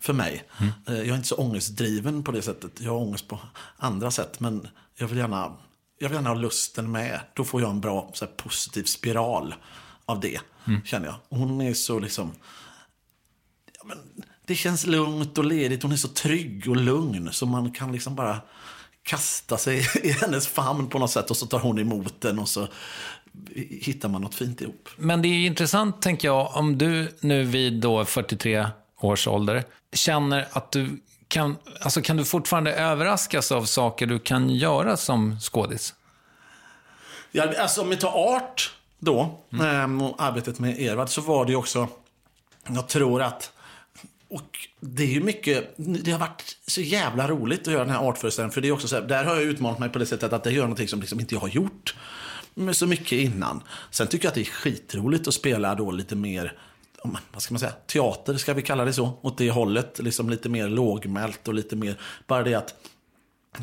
för mig. Mm. Jag är inte så ångestdriven på det sättet. Jag har ångest på andra sätt. Men jag vill gärna, jag vill gärna ha lusten med. Då får jag en bra så här, positiv spiral av det, mm. känner jag. Hon är så liksom... Ja, men, det känns lugnt och ledigt. Hon är så trygg och lugn så man kan liksom bara kasta sig (laughs) i hennes famn på något sätt och så tar hon emot den och så hittar man något fint ihop. Men det är intressant, tänker jag, om du nu vid då 43 års ålder känner att du kan, alltså kan du fortfarande överraskas av saker du kan göra som skådis? Ja, alltså om vi tar art då, mm. äh, arbetet med Edvard, så var det ju också, jag tror att och det är ju mycket, det har varit så jävla roligt att göra den här artföreställningen. För det är också så här, där har jag utmanat mig på det sättet att jag gör någonting som liksom inte jag har gjort så mycket innan. Sen tycker jag att det är skitroligt att spela då lite mer, vad ska man säga, teater ska vi kalla det så. Åt det hållet, liksom lite mer lågmält och lite mer, bara det att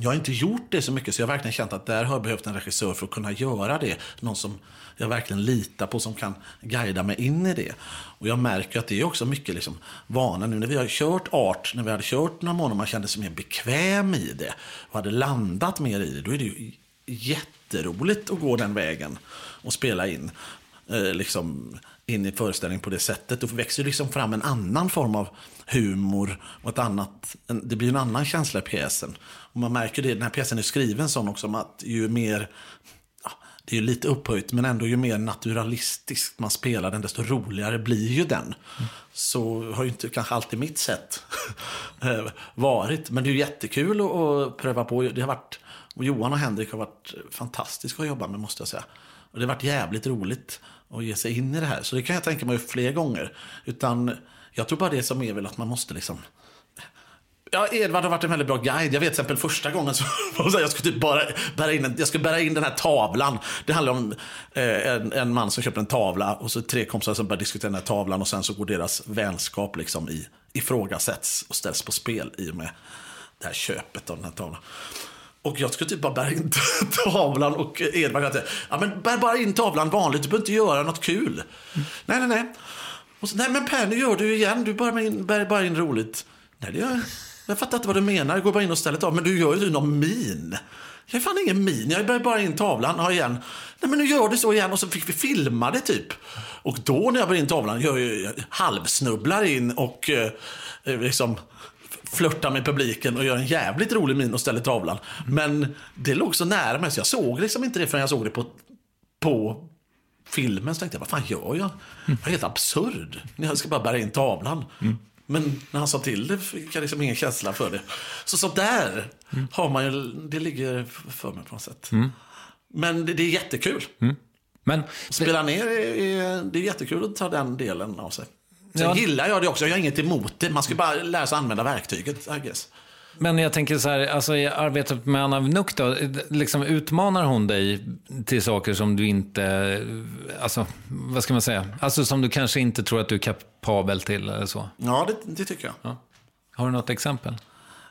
jag har inte gjort det så mycket så jag har verkligen känt att där har jag behövt en regissör för att kunna göra det. Någon som jag verkligen litar på som kan guida mig in i det. Och jag märker att det är också mycket liksom vana nu när vi har kört art, när vi hade kört några månader man kände sig mer bekväm i det och hade landat mer i det. Då är det ju jätteroligt att gå den vägen och spela in. Eh, liksom in i föreställningen på det sättet. Då växer det liksom fram en annan form av humor och ett annat, en, det blir en annan känsla i pjäsen. Och man märker det, den här pjäsen är skriven sån också att ju mer, det är ju lite upphöjt, men ändå ju mer naturalistiskt man spelar den, desto roligare blir ju den. Mm. Så har ju inte kanske alltid mitt sätt (laughs) eh, varit, men det är ju jättekul att, att pröva på. Det har varit, och Johan och Henrik har varit fantastiska att jobba med måste jag säga. Och det har varit jävligt roligt att ge sig in i det här. Så det kan jag tänka mig fler gånger. Utan jag tror bara det som är väl att man måste liksom... Ja, Edvard har varit en väldigt bra guide. Jag vet till exempel första gången så (laughs) jag skulle typ bara bära in, en, jag skulle bära in den här tavlan. Det handlar om eh, en, en, man som köper en tavla och så tre kompisar som börjar diskutera den här tavlan och sen så går deras vänskap liksom i, ifrågasätts och ställs på spel i och med det här köpet av den här tavlan. Och jag skulle typ bara bära in (laughs) tavlan och Edvard att ja men bär bara in tavlan vanligt, du behöver inte göra något kul. Mm. Nej, nej, nej. Och så, nej men Per, nu gör du igen, du bär, in, bär bara in roligt. Nej, det gör jag. Jag fattar inte vad du menar, jag går bara in och ställer av. Men du gör ju någon min. Jag är fan ingen min, jag bär bara in tavlan, Ha igen. Nej men nu gör du så igen och så fick vi filma det typ. Och då när jag bär in tavlan, jag, jag halvsnubblar in och eh, eh, liksom flörtar med publiken och gör en jävligt rolig min och ställer tavlan. Men det låg så nära mig så jag såg liksom inte det förrän jag såg det på, på filmen. Så tänkte jag, vad fan gör jag? Jag är helt absurd. Jag ska bara bära in tavlan. Mm. Men när han sa till det fick jag liksom ingen känsla för det. Så så där mm. har man ju, det ligger för mig på något sätt. Mm. Men det, det, är jättekul. Mm. Men, Spela ner, är, det är jättekul att ta den delen av sig. Sen ja. gillar jag det också, jag har inget emot det. Man ska bara lära sig använda verktyget, I guess. Men jag tänker så här, alltså i arbetet med Anna Wnuk då, liksom utmanar hon dig till saker som du inte, alltså vad ska man säga, alltså som du kanske inte tror att du är kapabel till eller så? Ja, det, det tycker jag. Ja. Har du något exempel?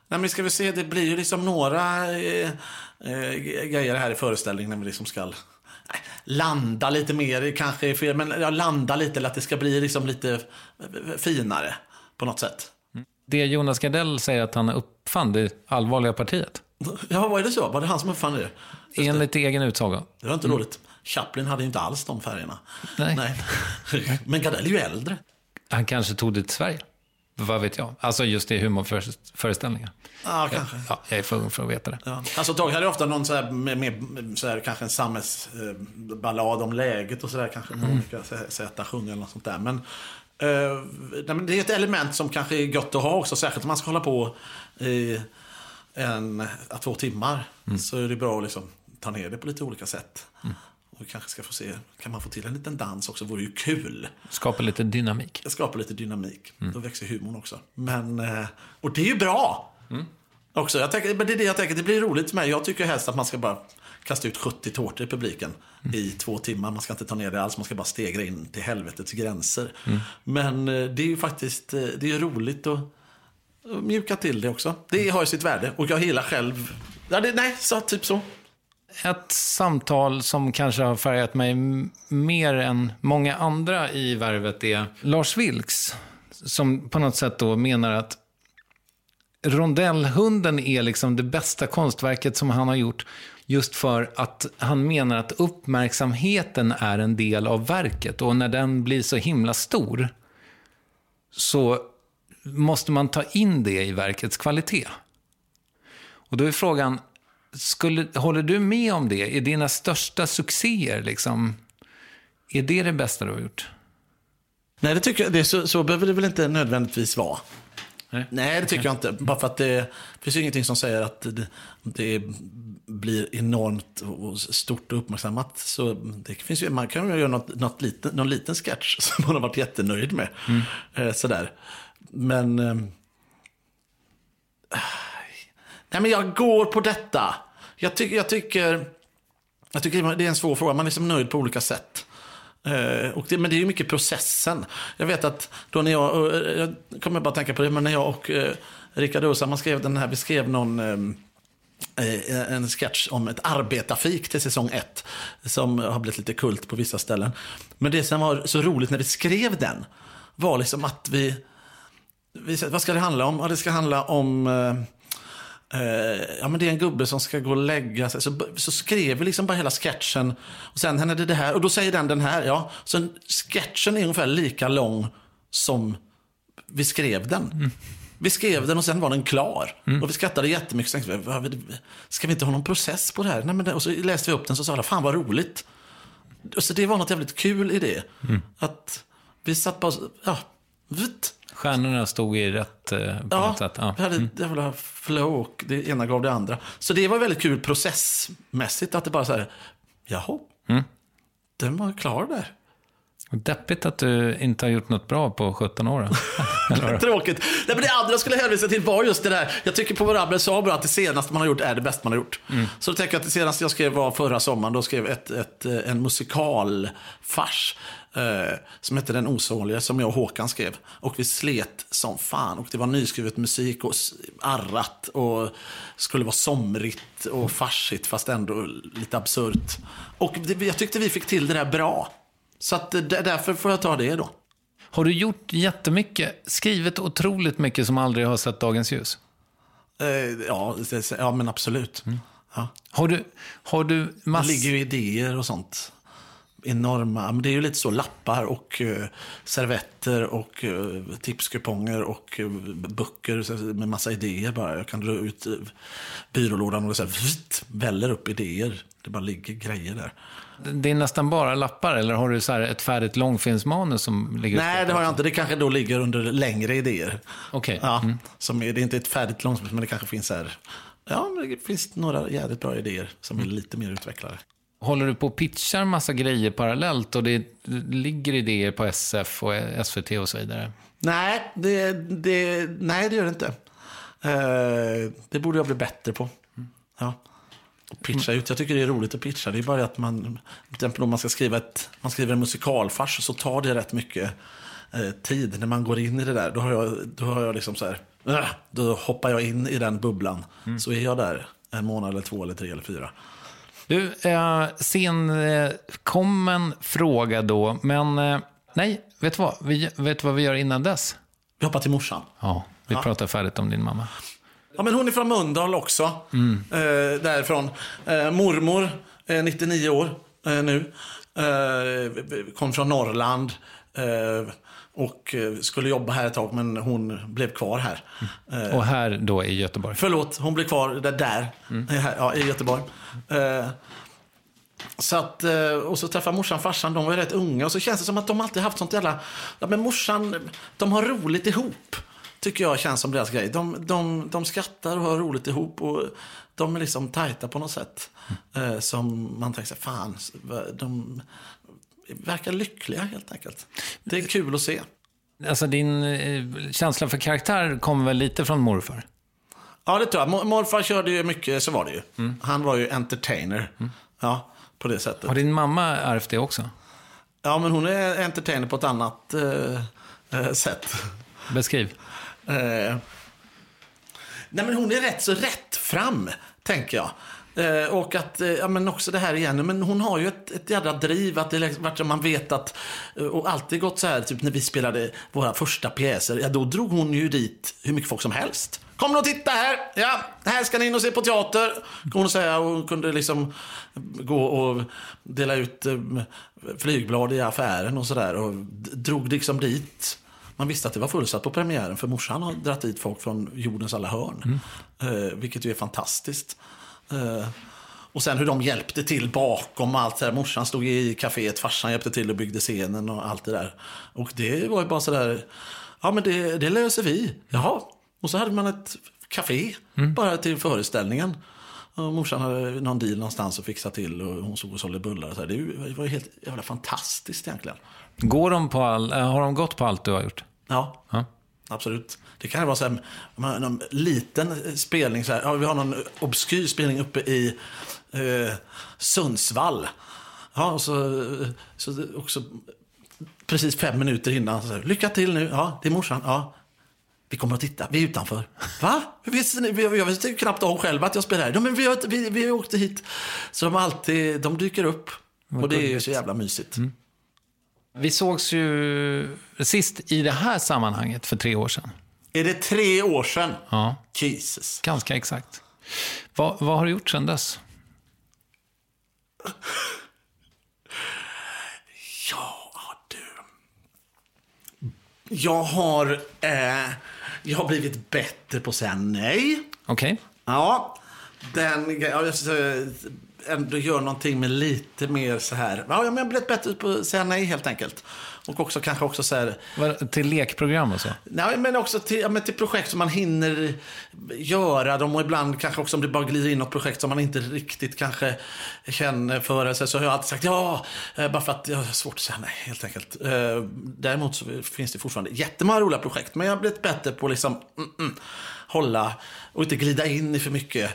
Nej, men ska vi se, det blir ju liksom några eh, eh, grejer här i föreställningen när vi liksom ska landa lite mer, kanske är fel, men ja, landa lite, eller att det ska bli liksom lite finare på något sätt. Det Jonas Gardell säger att han uppfann, det allvarliga partiet. Ja, var det så? Var det han som uppfann det? Enligt egen utsaga. Det var inte roligt. Chaplin hade ju inte alls de färgerna. Nej. (laughs) Men Gardell är ju äldre. Han kanske tog det till Sverige. Vad vet jag? Alltså just i humorföreställningar. Ja, kanske. Ja, jag är för ung för att veta det. Ja. Alltså Tage hade ofta någon så här, med, med, så här, kanske en samhällsballad om läget och sådär. Kanske mm. olika sätt att sjunga eller något sånt där. Nej, men det är ett element som kanske är gott att ha också. Särskilt om man ska hålla på i en, två timmar. Mm. Så är det bra att liksom ta ner det på lite olika sätt. Mm. Och kanske ska få se, kan man få till en liten dans också, vore ju kul. Skapa lite dynamik. Skapa lite dynamik. Mm. Då växer humorn också. Men, eh, och det är ju bra! Mm. Också, jag tänker, men det är det jag tänker, det blir roligt för mig. Jag tycker helst att man ska bara kasta ut 70 tårtor i publiken mm. i två timmar. Man ska inte ta ner det alls, man ska bara stegra in till helvetets gränser. Mm. Men eh, det är ju faktiskt eh, det är roligt att mjuka till det också. Det har ju sitt värde. Och jag gillar själv... Ja, det, nej, så, typ så ett samtal som kanske har färgat mig mer än många andra i Värvet är Lars Vilks. Som på något sätt då menar att Rondellhunden är liksom det bästa konstverket som han har gjort. Just för att han menar att uppmärksamheten är en del av verket. Och när den blir så himla stor så måste man ta in det i verkets kvalitet. Och då är frågan, skulle, håller du med om det? Är dina största succéer, liksom, är det det bästa du har gjort? Nej, det tycker jag, det, så, så behöver det väl inte nödvändigtvis vara. Nej, Nej det tycker okay. jag inte. Bara för att det, finns ingenting som säger att det, det, blir enormt och stort och uppmärksammat. Så det finns ju, man kan ju göra något, något liten, någon liten sketch (laughs) som man har varit jättenöjd med. Mm. Eh, sådär. Men... Eh, Nej, men jag går på detta. Jag, ty jag, tycker, jag tycker det är en svår fråga. Man är liksom nöjd på olika sätt. Eh, och det, men det är ju mycket processen. Jag vet att då när jag, eh, jag kommer bara tänka på det, men när jag och eh, Rickard Ursam skrev den här, vi skrev någon en sketch om ett arbetarfik till säsong ett. Som har blivit lite kult på vissa ställen. Men det som var så roligt när vi skrev den var liksom att vi, vi vad ska det handla om? Ja, det ska handla om Eh, ja, men det är en gubbe som ska gå och lägga sig. Så, så skrev vi liksom bara hela sketchen. Och sen hände det det här. Och då säger den den här. Ja. Så sketchen är ungefär lika lång som vi skrev den. Mm. Vi skrev den och sen var den klar. Mm. Och vi skrattade jättemycket. Så tänkte vi, ska vi inte ha någon process på det här? Nej, men det, och så läste vi upp den och så sa alla, fan vad roligt. Och så det var något jävligt kul i det. Mm. Att vi satt bara, ja, vitt. Stjärnorna stod i rätt eh, på ja, något sätt. Ja, vi hade ett jävla flow och det ena gav det andra. Så det var väldigt kul processmässigt att det bara så här, jaha, mm. den var klar där. Deppigt att du inte har gjort något bra på 17 år. (laughs) Tråkigt. Nej, men det andra jag skulle hänvisa till var just det där. Jag tycker på Vorabel sa bara att det senaste man har gjort är det bästa man har gjort. Mm. Så då tänker jag att det senaste jag skrev var förra sommaren. Då skrev ett, ett, en musikalfars eh, som hette Den osåliga, som jag och Håkan skrev. Och vi slet som fan. Och det var nyskrivet musik och arrat och skulle vara somrigt och farsigt fast ändå lite absurt. Och det, jag tyckte vi fick till det där bra. Så att, därför får jag ta det då. Har du gjort jättemycket, skrivit otroligt mycket som aldrig har sett dagens ljus? Eh, ja, ja, men absolut. Mm. Ja. Har du, har du mass... Det ligger ju idéer och sånt enorma, men det är ju lite så lappar och uh, servetter och uh, tipskuponger och uh, böcker med massa idéer bara. Jag kan dra ut byrålådan och det så här, vitt, väller upp idéer. Det bara ligger grejer där. Det är nästan bara lappar eller har du så ett färdigt långfilmsmanus som ligger Nej, det har jag inte. Det kanske då ligger under längre idéer. Okej. Okay. Ja, mm. det är inte ett färdigt långfilm, men det kanske finns här. Ja, det finns några jävligt bra idéer som är lite mer utvecklade håller du på och pitchar massa grejer parallellt och det ligger idéer på SF och SVT och så vidare? Nej, det, det, nej, det gör det inte. Eh, det borde jag bli bättre på. Ja. Pitcha ut. Jag tycker det är roligt att pitcha. Det är bara att man, till exempel om man ska skriva ett, man skriver en musikalfars så tar det rätt mycket eh, tid när man går in i det där. Då har jag, då har jag liksom så här, äh, då hoppar jag in i den bubblan. Så är jag där en månad eller två eller tre eller fyra. Du, eh, senkommen fråga då, men eh, nej, vet du vad? Vi, vet du vad vi gör innan dess? Vi hoppar till morsan. Ja, vi pratar färdigt om din mamma. Ja, men hon är från Mölndal också. Eh, därifrån. Eh, mormor, eh, 99 år eh, nu. Eh, kom från Norrland. Eh, och eh, skulle jobba här ett tag, men hon blev kvar här. Eh, Och här då i Göteborg. Förlåt, hon blev kvar där, där eh, här, ja, i Göteborg. Eh, så att, eh, och så träffade morsan och farsan, de var ju rätt unga. Och så känns det som att de alltid haft sånt jävla... Ja, men morsan, de har roligt ihop. Tycker jag känns som deras grej. De, de, de skrattar och har roligt ihop. Och de är liksom tajta på något sätt. Eh, som man tänker sig, fan, de verkar lyckliga helt enkelt. Det är kul att se. Alltså din eh, känsla för karaktär kommer väl lite från morfar? Ja, det tror jag. Mor- Morfar körde ju mycket, så var det ju. Han var ju entertainer. Ja, på det sättet. Har din mamma ärvt det också? Ja, men hon är entertainer på ett annat eh, eh, sätt. Beskriv. Eh, nej, men hon är rätt så rätt fram, tänker jag. Eh, och att, eh, ja men också det här igen, men hon har ju ett, ett jädra driv att det liksom, vart man vet att, eh, och alltid gått så här, typ när vi spelade våra första pjäser, ja då drog hon ju dit hur mycket folk som helst. Kom och titta här! Ja, här ska ni in och se på teater. Kunde hon säga och hon kunde liksom gå och dela ut eh, flygblad i affären och sådär. Och drog liksom dit. Man visste att det var fullsatt på premiären för morsan har dragit dit folk från jordens alla hörn. Eh, vilket ju är fantastiskt. Eh, och sen hur de hjälpte till bakom allt det där. Morsan stod i kaféet, farsan hjälpte till och byggde scenen och allt det där. Och det var ju bara sådär, ja men det, det löser vi. Jaha. Och så hade man ett café bara till föreställningen. Och morsan hade någon deal någonstans att fixa till och hon stod och sålde bullar. Och så. Det var ju helt jävla fantastiskt egentligen. Går de på all, har de gått på allt du har gjort? Ja, Ja. Absolut. Det kan ju vara så här, man någon liten spelning, så här, ja, vi har någon obskyr spelning uppe i eh, Sundsvall. Ja, och så, så också precis fem minuter innan, så här, lycka till nu, ja, det är morsan, ja. Vi kommer att titta, vi är utanför. Va? Hur visste ni? Jag visste knappt om själv att jag spelar här. Ja, men vi, har, vi, vi åkte hit. Så de alltid, de dyker upp. Och det är ju så jävla mysigt. Vi sågs ju sist i det här sammanhanget för tre år sedan. Är det tre år sedan? Ja, Jesus. ganska exakt. Vad, vad har du gjort sedan dess? (laughs) Ja, du. Jag har, eh, jag har blivit bättre på att säga nej. Okej. Ja, den jag ska ändå gör någonting med lite mer så här. Ja, men jag blivit bättre på att säga nej helt enkelt. Och också kanske också så här. Vad- Till lekprogram och så? Nej, men också till, ja, men till projekt som man hinner göra dem och ibland kanske också om det bara glider in något projekt som man inte riktigt kanske känner för sig så har jag alltid sagt ja, eh, bara för att jag har svårt att säga nej helt enkelt. Eh, Däremot så finns det fortfarande jättemånga roliga projekt men jag har blivit bättre på att liksom mm, mm, hålla och inte glida in i för mycket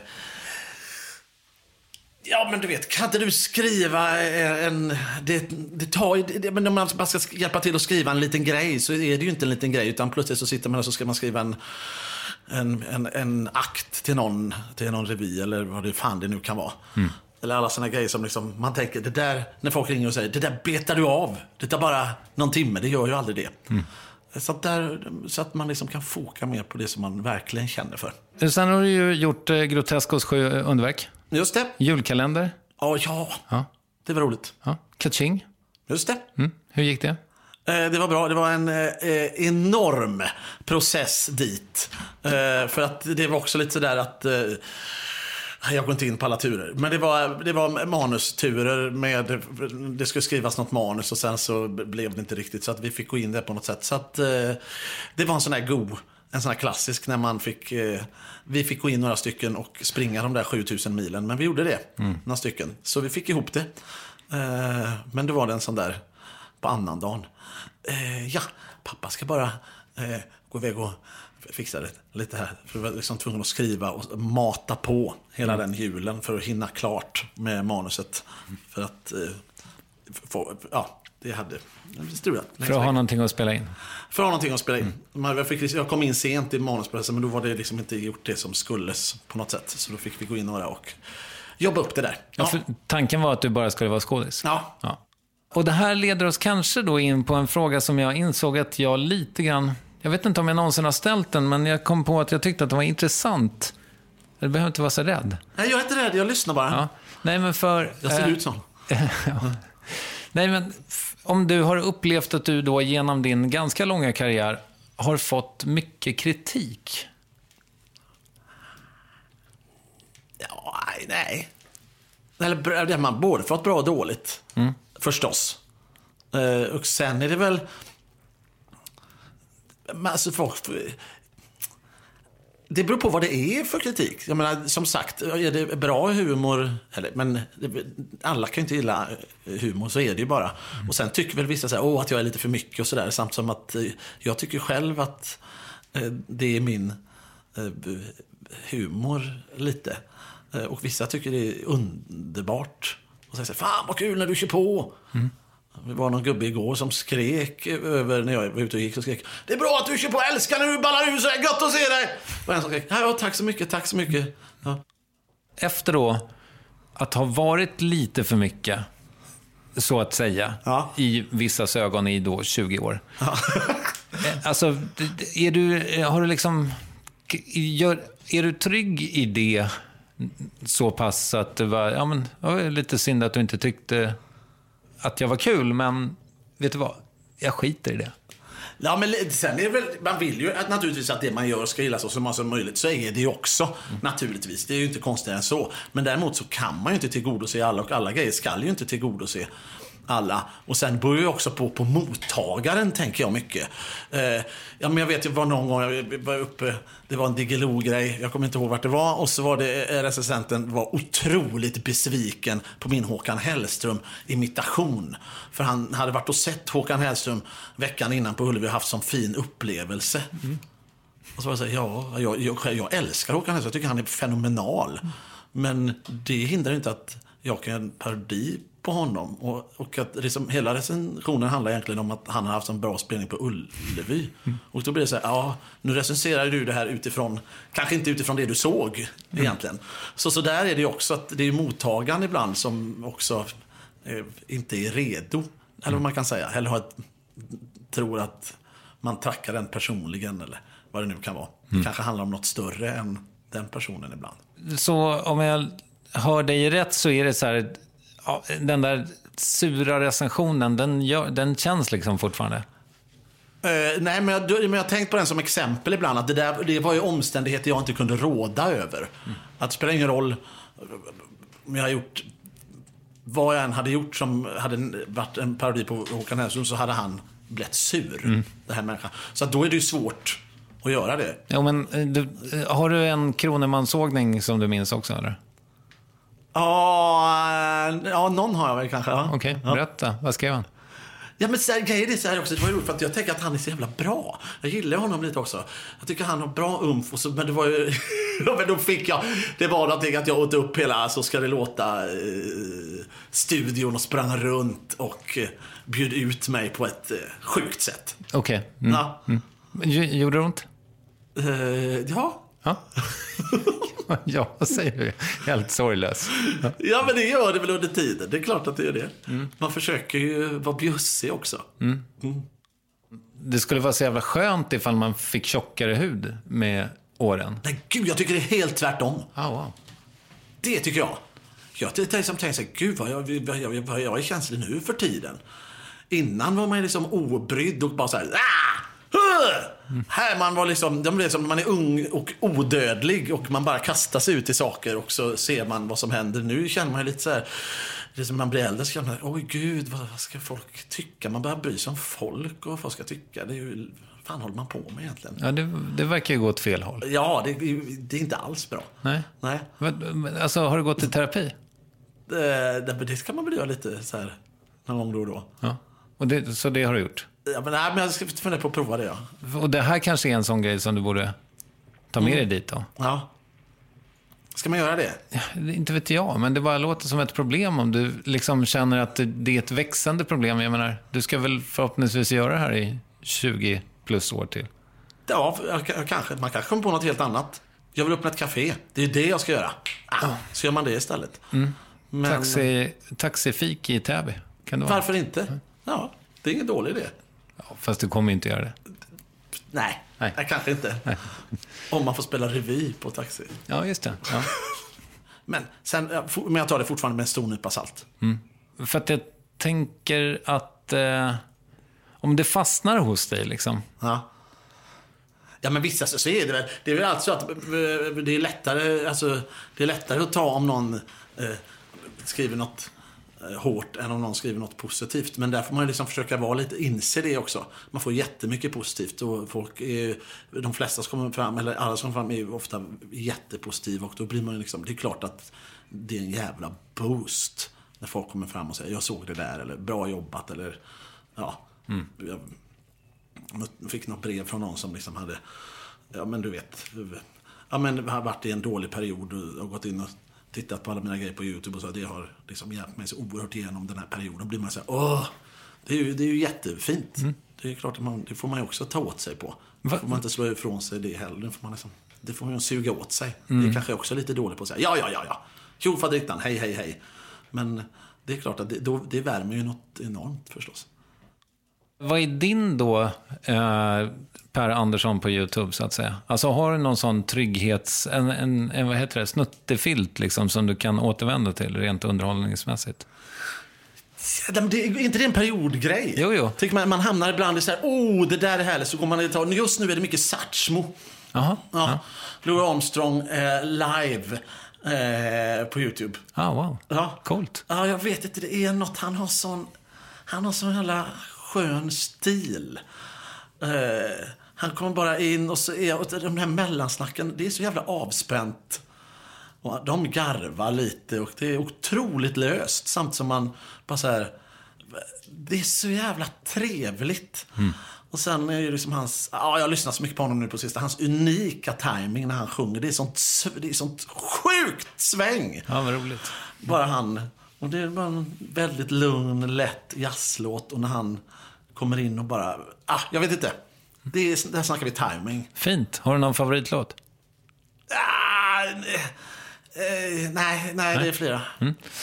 Ja, men du vet, kan inte du skriva en... Det, det tar. Det, men om man ska hjälpa till att skriva en liten grej så är det ju inte en liten grej. Utan plötsligt så sitter man och så ska man skriva en, en, en, en akt till någon, till någon revy eller vad det fan det nu kan vara. Eller alla sådana grejer som liksom, man tänker, det där, när folk ringer och säger, det där betar du av. Det tar bara någon timme, det gör ju aldrig det. Så, att där, så att man liksom kan foka mer på det som man verkligen känner för. Sen har du ju gjort eh, Groteskos sju underverk. Just det. Julkalender. Ja, ja. Ja. Det var roligt. ja. Kaching. Just det. Mm. Hur gick det? Eh, Det var bra. Det var en eh, enorm process dit. Eh, för att det var också lite sådär att... Eh, jag går inte in på alla turer. Men det var, det var manusturer med... Det skulle skrivas något manus och sen så blev det inte riktigt. Så att vi fick gå in där på något sätt. Så att eh, det var en sån här go. En sån här klassisk när man fick... Eh, vi fick gå in några stycken och springa de där 7000 milen. Men vi gjorde det. Några stycken. Så vi fick ihop det. Eh, men det var det en sån där på annandagen. Eh, ja, pappa ska bara eh, gå iväg och fixa det, lite här. För jag var liksom tvungen att skriva och mata på hela den julen för att hinna klart med manuset. För att eh, få, ja, det hade strulat. För att ha någonting att spela in. För att ha någonting att spela in. Man, jag, kom in sent i manusprocessen men då var det liksom inte gjort det som skulles på något sätt. Så då fick vi gå in några och jobba upp det där. Ja. för tanken var att du bara skulle vara skådis. Ja. Ja. Och det här leder oss kanske då in på en fråga som jag insåg att jag lite grann... Jag vet inte om jag någonsin har ställt den, men jag kom på att jag tyckte att det var intressant. Du behöver inte vara så rädd. Nej, jag är inte rädd, jag lyssnar bara. Ja. Nej, men för... Jag ser eh, ut så. (laughs) Nej, men om du har upplevt att du då genom din ganska långa karriär har fått mycket kritik. Ja, nej. Eller man både fått bra och dåligt. Förstås. Eh, och sen är det väl... Alltså folk... Det beror på vad det är för kritik. Jag menar, som sagt, är det bra humor, eller, men alla kan ju inte gilla eh, humor, så är det ju bara. Mm. Och sen tycker väl vissa så här, Åh, att jag är lite för mycket och sådär. Samt som att eh, jag tycker själv att eh, det är min eh, humor lite. Eh, Och vissa tycker det är underbart. Och säger så här, fan vad kul när du kör på. Mm. Det var någon gubbe igår som skrek över när jag var ute och gick. Så skrek, det är bra att du kör på, älskar när du ballar ur så här, gött att se dig. Och en som skrek, ja tack så mycket, tack så mycket. Ja. Efter då att ha varit lite för mycket, så att säga, Ja. i vissas ögon i då 20 år. Eh, (laughs) Alltså, är du, har du liksom... Gör, är du trygg i det så pass att det var, ja men, lite synd att du inte tyckte att jag var kul, men vet du vad? Jag skiter i det. Ja, men sen är det väl, man vill ju att naturligtvis att det man gör ska gillas så många som möjligt. Så är det ju också, naturligtvis. Det är ju inte konstigare än så. Men däremot så kan man ju inte tillgodose alla och alla grejer ska ju inte tillgodose alla. Och sen beror ju också på, på mottagaren, tänker jag mycket. Eh, ja, men jag vet det var någon gång jag var uppe, det var en Diggiloo-grej, jag kommer inte ihåg vart det var. Och så var det eh, recensenten var otroligt besviken på min Håkan Hellström-imitation. För han hade varit och sett Håkan Hellström veckan innan på Ullevi och haft sån fin upplevelse. Och så var det så här, ja, jag, jag, jag älskar Håkan Hellström, jag tycker han är fenomenal. Men det hindrar inte att jag kan göra en parodi på honom. Och, och att liksom, hela recensionen handlar egentligen om att han har haft en bra spelning på Ullevi. Och då blir det så här, ja, nu recenserar du det här utifrån, kanske inte utifrån det du såg egentligen. Så, så där är det ju också, att det är mottagaren ibland som också eh, inte är redo. Eller vad man kan säga. Eller har ett, tror att man tackar den personligen eller vad det nu kan vara. Det kanske handlar om något större än den personen ibland. Så om jag hör dig rätt så är det så här, ja, den där sura recensionen, den, gör, den känns liksom fortfarande. Eh, nej, men jag, men jag har tänkt på den som exempel ibland. Att det, där, det var ju omständigheter jag inte kunde råda över. Att det spelar ingen roll om jag har gjort vad jag än hade gjort som hade varit en parodi på Håkan Hellström så hade han blivit sur. Den här människan. Så då är det ju svårt att göra det. Ja, men, eh, du, eh, har du en Kronemansågning som du minns också? Eller? Ja, eh, ja, någon har jag väl kanske. Ja. Okej, ja. berätta. Vad skrev han? Ja, men så här, grejen är så här också, det var roligt för att jag tänker att han är så jävla bra. Jag gillar honom lite också. Jag tycker han har bra umf. Och så, men det var ju, (laughs) men då fick jag, det var någonting att jag åt upp hela Så ska det låta eh, studion och sprang runt och eh, bjöd ut mig på ett eh, sjukt sätt. Okej. Mm. Ja. Gj- Gjorde det ont? Eh, ja. Ja. (laughs) ja, vad säger du? Helt sorglös. Ja. ja, men det gör det väl under tiden. Det är klart att det gör det. Man försöker ju vara bjussig också. Det skulle vara så jävla skönt ifall man fick tjockare hud med åren. Nej, gud, jag tycker det är helt tvärtom. Ah, wow. Det tycker jag. Jag tänkte som tänkte så här, gud vad jag, jag, vad jag är känslig nu för tiden. Innan var man liksom obrydd och bara så här, ah! Huh! Här man var liksom, de blev som man är ung och odödlig och man bara kastar sig ut i saker och så ser man vad som händer. Nu känner man lite så här, det är som man blir äldre så känner man, oj gud, vad, vad ska folk tycka? Man börjar bry sig om folk och vad folk ska tycka. Det är ju, fan håller man på med egentligen? Ja, det, det verkar ju gå åt fel håll. Ja, det, det är inte alls bra. Nej. Nej. Men, men, alltså, har du gått i terapi? Eh, det, det kan man väl göra lite så här någon gång då och då. Ja. Och det, så det har du gjort? Ja, men, nej, men jag ska fundera på att prova det, ja. Och det här kanske är en sån grej som du borde ta med dig dit då? ja. Ska man göra det? Ja, inte vet jag, men det bara låter som ett problem om du liksom känner att det- är ett växande problem. Jag menar, du ska väl förhoppningsvis göra det här i 20 plus år till. Ja, kanske. Man kanske kommer på något helt annat. Jag vill öppna ett café. Det är det jag ska göra. Ah, så gör man det istället. Men Taxi, taxifik i Täby, kan det vara? varför inte? Ja, det är ingen dålig idé. Fast du kommer inte göra det. Nej, Nej. Nej. kanske inte. Om man får spela revy på taxi. Ja, just det. Ja. (laughs) Men, sen, men jag tar det fortfarande med en stor nypa salt. För att jag tänker att eh, om det fastnar hos dig, liksom. Ja. Ja men vissa så är det väl. Det är väl alltså att eh, det är lättare, alltså, det är lättare att ta om någon eh, skriver något hårt än om någon skriver något positivt. Men där får man liksom försöka vara lite, inse det också. Man får jättemycket positivt och folk är, de flesta som kommer fram, eller alla som kommer fram är ju ofta jättepositiva och då blir man liksom, det är klart att det är en jävla boost när folk kommer fram och säger jag såg det där eller bra jobbat eller ja. Jag, jag fick något brev från någon som liksom hade, ja men du vet, ja men har varit i en dålig period och, och gått in och tittat på alla mina grejer på YouTube och så. Det har liksom hjälpt mig så oerhört igenom den här perioden. Då blir man så här, åh, det är ju, det är ju jättefint. Det är klart att man, det får man ju också ta åt sig på. Va- får man inte slå ifrån sig det heller. Det får man, liksom, det får man suga åt sig. Det kanske jag också är lite dålig på att säga, ja, ja, ja, ja. Tjo faderittan, hej, hej, hej. Men det är klart att det, då, det värmer ju något enormt förstås. Vad är din då, eh, Per Andersson på YouTube, så att säga? Alltså har du någon sån trygghets... En, en, en vad heter det? Snuttefilt, liksom, som du kan återvända till rent underhållningsmässigt? Det, är inte det en periodgrej? Jo, jo. Tycker man, man hamnar ibland i så här, oh, det där är härligt. Så går man ett tag, just nu är det mycket Satchmo. Jaha. Ja. Louis Armstrong eh, live eh, på YouTube. Ah, wow. Ja. Coolt. Ja, jag vet inte. Det är något. Han har sån, han har sån jävla skön stil. Eh, han kommer bara in och så är och de här mellansnacken, det är så jävla avspänt. Och de garvar lite och det är otroligt löst. Samtidigt som man bara så här, det är så jävla trevligt. Och sen är det liksom hans, ja jag har lyssnat så mycket på honom nu på sista, hans unika timing när han sjunger. Det är sånt, det är sånt sjukt sväng. Ja, vad roligt. Bara han. Och det är bara en väldigt lugn, lätt jazzlåt. Och när han kommer in och bara, ah, jag vet inte. Det är, där snackar vi timing. Fint. Har du någon favoritlåt? Ah, nej, eh, nej, nej, det är flera.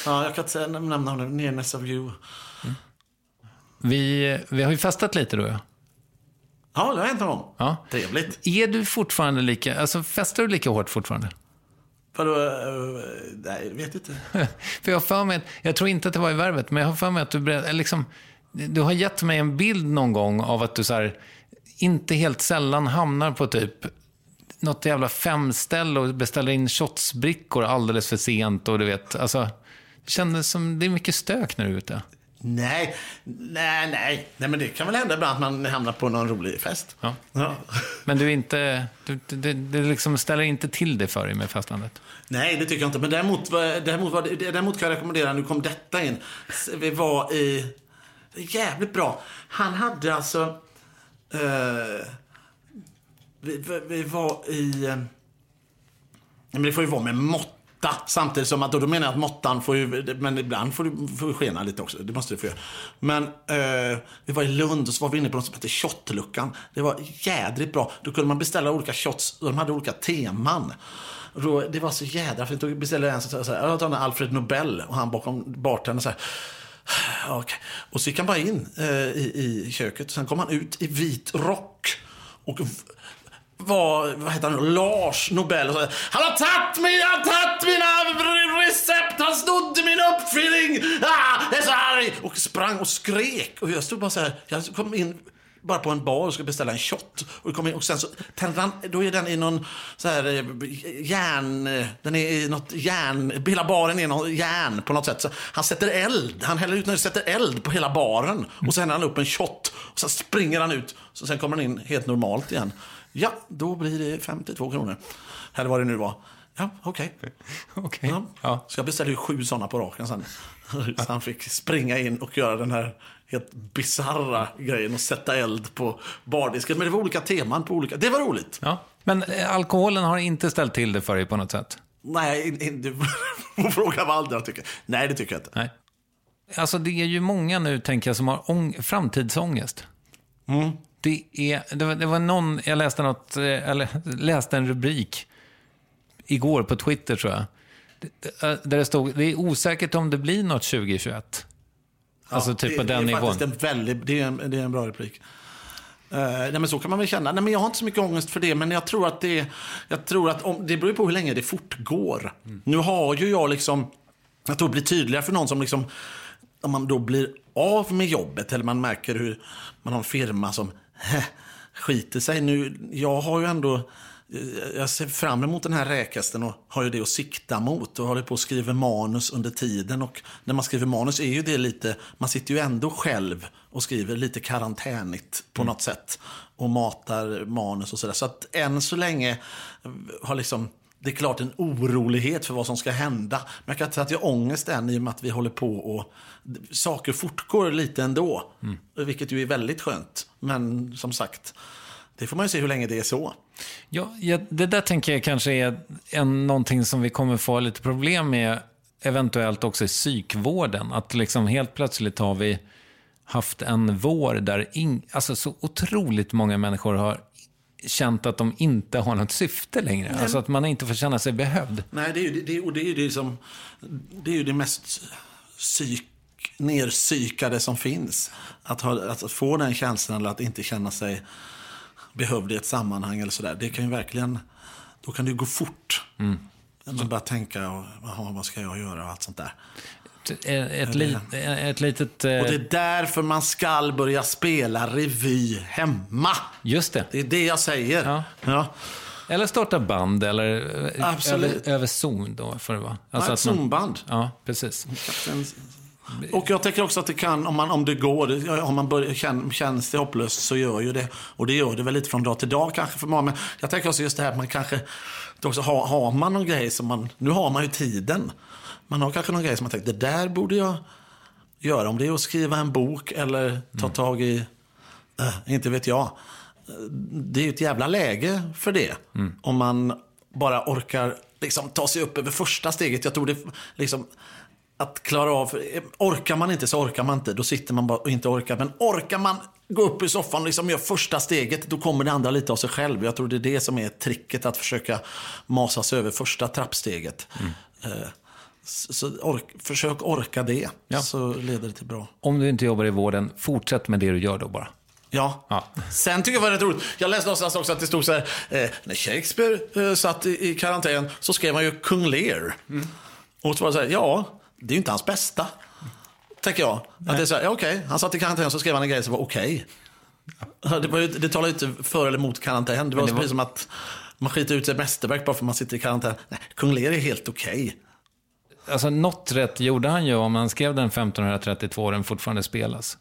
Ja, jag kan inte säga- nämna namnet. Nearness of you. Vi, vi har ju festat lite då, ja. Ja, det har hänt någon. Ja. Trevligt. Är du fortfarande lika... Alltså, festar du lika hårt fortfarande? Vadå? eh, nej, jag vet inte. (laughs) För jag har för mig, jag tror inte att det var i värvet, men jag har för mig att du liksom, du har gett mig en bild någon gång av att du så här, inte helt sällan hamnar på typ något jävla femställe och beställer in shotsbrickor alldeles för sent och du vet, alltså, det kändes som, det är mycket stök när du är ute. Nej, nej, nej. Nej, men det kan väl hända ibland att man hamnar på någon rolig fest. Ja. Ja. Men du inte, du, det, det liksom ställer inte till det för dig med festandet. Nej, det tycker jag inte. Men däremot, däremot, däremot kan jag rekommendera, nu kom detta in. Vi var i det är Jävligt bra. Han hade alltså... Eh, vi, vi, vi var i... Eh, men det får ju vara med måtta. Samtidigt som att, och då menar jag att måttan får ju, men ibland får du får skena lite också. Det måste du få göra. Men eh, vi var i Lund och så var vi inne på något som hette Shotluckan. Det var jädrigt bra. Då kunde man beställa olika shots och de hade olika teman. Och då, det var så jädra fint. Då beställde jag en som sa jag tar en Alfred Nobel och han bakom bartendern så här. Okay. Och så gick han bara in eh, i, i köket. Sen kom han ut i vit rock. Och var, vad heter han Lars Nobel. Och så, han har tagit mig, han har tagit mina recept, han snodde min uppfinning. Ah, jag är så arg. Och sprang och skrek. Och jag stod bara så här, jag kom in bara på en bar och skulle beställa en shot. Och, kom in, och sen så tände han, då är den i någon så här eh, järn, eh, den är i något järn, hela baren är någon järn på något sätt. Så han sätter eld, han häller ut och sätter eld på hela baren. Och sen häller han upp en shot. Och sen springer han ut. Så sen kommer han in helt normalt igen. Ja, då blir det 52 kronor. Eller vad det nu var. Ja, okej. Okej. Ja. Ja. Så jag beställde ju sju sådana på raken sen. (laughs) Så han fick springa in och göra den här helt bizarra grejen att sätta eld på bardisken. Men det var olika teman på olika... Det var roligt. Ja. Men eh, alkoholen har inte ställt till det för dig på något sätt? Nej, du (laughs) får fråga andra tycker. Nej, det tycker jag inte. Nej. Alltså det är ju många nu, tänker jag, som har ång- framtidsångest. Det, är, det, var, det var någon, jag läste något, eh, eller (laughs) läste en rubrik igår på Twitter tror jag. Eh, Där det stod, det är osäkert om det blir något 2021. Alltså typ det, på den det är nivån. faktiskt en väldigt, det är en, det är en bra replik. Uh, nej, men så kan man väl känna. Nej, men jag har inte så mycket ångest för det, men jag tror att det, jag tror att om, det beror på hur länge det fortgår. Nu har ju jag liksom, jag tror det blir tydligare för någon som liksom, om man då blir av med jobbet eller man märker hur man har en firma som heh, (laughs) skiter sig. Nu, jag har ju ändå, jag ser fram emot den här räkasten och har ju det att sikta mot och håller på att skriva manus under tiden. Och när man skriver manus är ju det lite, man sitter ju ändå själv och skriver lite karantänigt på något sätt. Och matar manus och sådär. Så att än så länge har liksom, det är klart en orolighet för vad som ska hända. Men jag kan inte säga att jag har ångest än i och med att vi håller på och saker fortgår lite ändå. Vilket ju är väldigt skönt. Men som sagt, det får man ju se hur länge det är så. Ja, ja, det där tänker jag kanske är en, någonting som vi kommer få lite problem med eventuellt också i psykvården. Att liksom helt plötsligt har vi haft en vår där in, alltså så otroligt många människor har känt att de inte har något syfte längre. Alltså att man inte får känna sig behövd. Nej, det är ju det, och det, är ju det, som, det är ju det mest psyk, nerpsykade som finns. Att, ha, att få den känslan eller att inte känna sig behövd i ett sammanhang eller sådär. Det kan ju verkligen, då kan det gå fort. Mm. Man bara tänka, och, "Jaha, vad ska jag göra och allt sånt där. Ett, ett, li, ett litet... eh, Och det är därför man ska börja spela revy hemma. Just det. Det är det jag säger. Ja. Ja. Eller starta band, eller eh, Absolut. över, över Zoom då, får det vara. Alltså ett att man- Zoom-band. Ja, precis. Och jag tänker också att det kan, om, man, om det går, om man börjar, känn, känns det hopplöst så gör ju det. Och det gör det väl lite från dag till dag kanske för många. Men jag tänker också just det här att man kanske, också har, har man någon grej som man, nu har man ju tiden. Man har kanske någon grej som man tänker, det där borde jag göra. Om det är att skriva en bok eller ta tag i, äh, inte vet jag. Det är ju ett jävla läge för det. Om man bara orkar liksom, ta sig upp över första steget. Jag tror det liksom, att klara av, orkar man inte så orkar man inte. Då sitter man bara och inte orkar. Men orkar man gå upp i soffan och liksom göra första steget, då kommer det andra lite av sig själv. Jag tror det är det som är tricket, att försöka masa sig över första trappsteget. Eh, Så, ork, försök orka det, Ja. så leder det till bra. Om du inte jobbar i vården, fortsätt med det du gör då bara. Ja. Ja. Sen tycker jag det var rätt roligt. Jag läste någonstans också att det stod så här. Eh, när Shakespeare eh, satt i, karantän så skrev han ju Kung Lear. Och så var det så här, ja, det är ju inte hans bästa. Tänker jag. Att det är så här, ja, okej, han satt i karantän så skrev han en grej som var okej. Ja, Det, var ju- det talar ju inte för eller mot karantän. Det var, det var- precis som att man skiter ut ett mästerverk bara för att man sitter i karantän. Nej, Kung Lear är helt okej. Alltså något rätt gjorde han ju om han skrev den 1532 och den fortfarande spelas.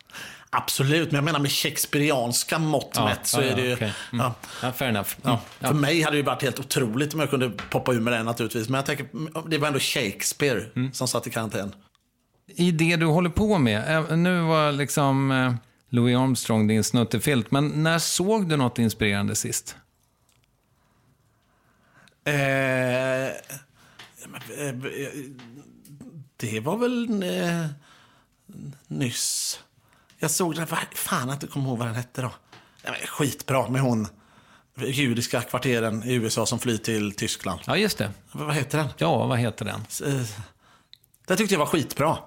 Absolut, men jag menar med shakespearianska mått mätt så är det ju... okej. Mm. ja. Ja, fair enough. Mm. Ja, För mig hade det varit helt otroligt om jag kunde poppa ur med det naturligtvis. Men jag tänker, det var ändå Shakespeare Mm. som satt i karantän. I det du håller på med, eh, nu var liksom eh, Louis Armstrong din snuttefilt, men när såg du något inspirerande sist? Eh, eh, det var väl eh, nyss. Jag såg den, fan att du kommer ihåg vad den hette då. Skitbra med hon judiska kvarteren i USA som flyr till Tyskland. Ja, just det. Vad heter den? Ja, vad heter den? Eh, Det tyckte jag var skitbra.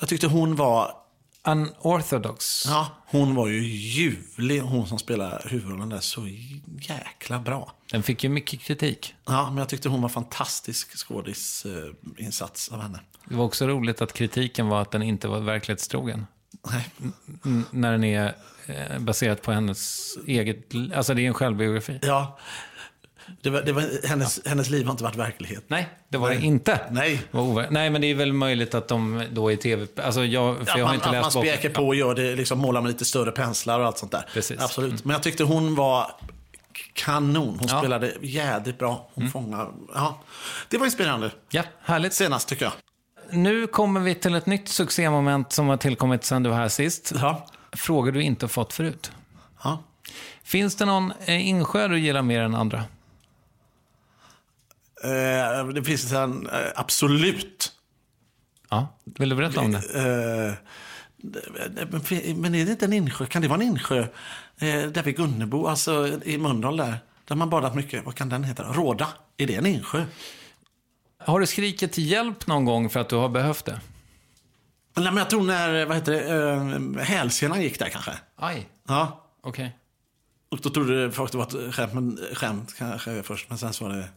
Jag tyckte hon var Unorthodox. Ja, hon var ju ljuvlig, hon som spelar huvudrollen där. Så jäkla bra. Den fick ju mycket kritik. Ja, men jag tyckte hon var fantastisk skådisinsats av henne. Det var också roligt att kritiken var att den inte var verklighetstrogen. Nej. N- när den är eh, baserat på hennes eget... Alltså det är en självbiografi. Ja, det var, det var, hennes, hennes liv har inte varit verklighet. Nej, det var det inte. Nej. Det Nej, men det är väl möjligt att de då är tv... Alltså jag, för Att jag har man, inte att man läst spjäker på och gör det, liksom målar med lite större penslar och allt sånt där. Precis. Absolut. Men jag tyckte hon var kanon. Hon Ja. spelade jädrigt bra. Hon fångade... Ja. Det var inspirerande. Ja, härligt. Senast tycker jag. Nu kommer vi till ett nytt succémoment som har tillkommit sedan du var här sist. Ja. Frågor du inte fått förut. ja. Finns det någon eh, insjö du gillar mer än andra? Eh, det finns en, eh, absolut. Ja. Vill du berätta om det? Eh, det- men är det inte en insjö? Kan det vara en insjö eh, där vid Gunnebo, alltså i Mölndal där? Där man badat mycket. Vad kan den heta? Råda. Är det en insjö? Har du skrikit hjälp någon gång för att du har behövt det? Nej, men jag tror när, vad heter det, eh, hälsenan gick där kanske. Aj, Ja. okej. Och då trodde folk det var ett skämt, men, skämt kanske först. Men sen så var det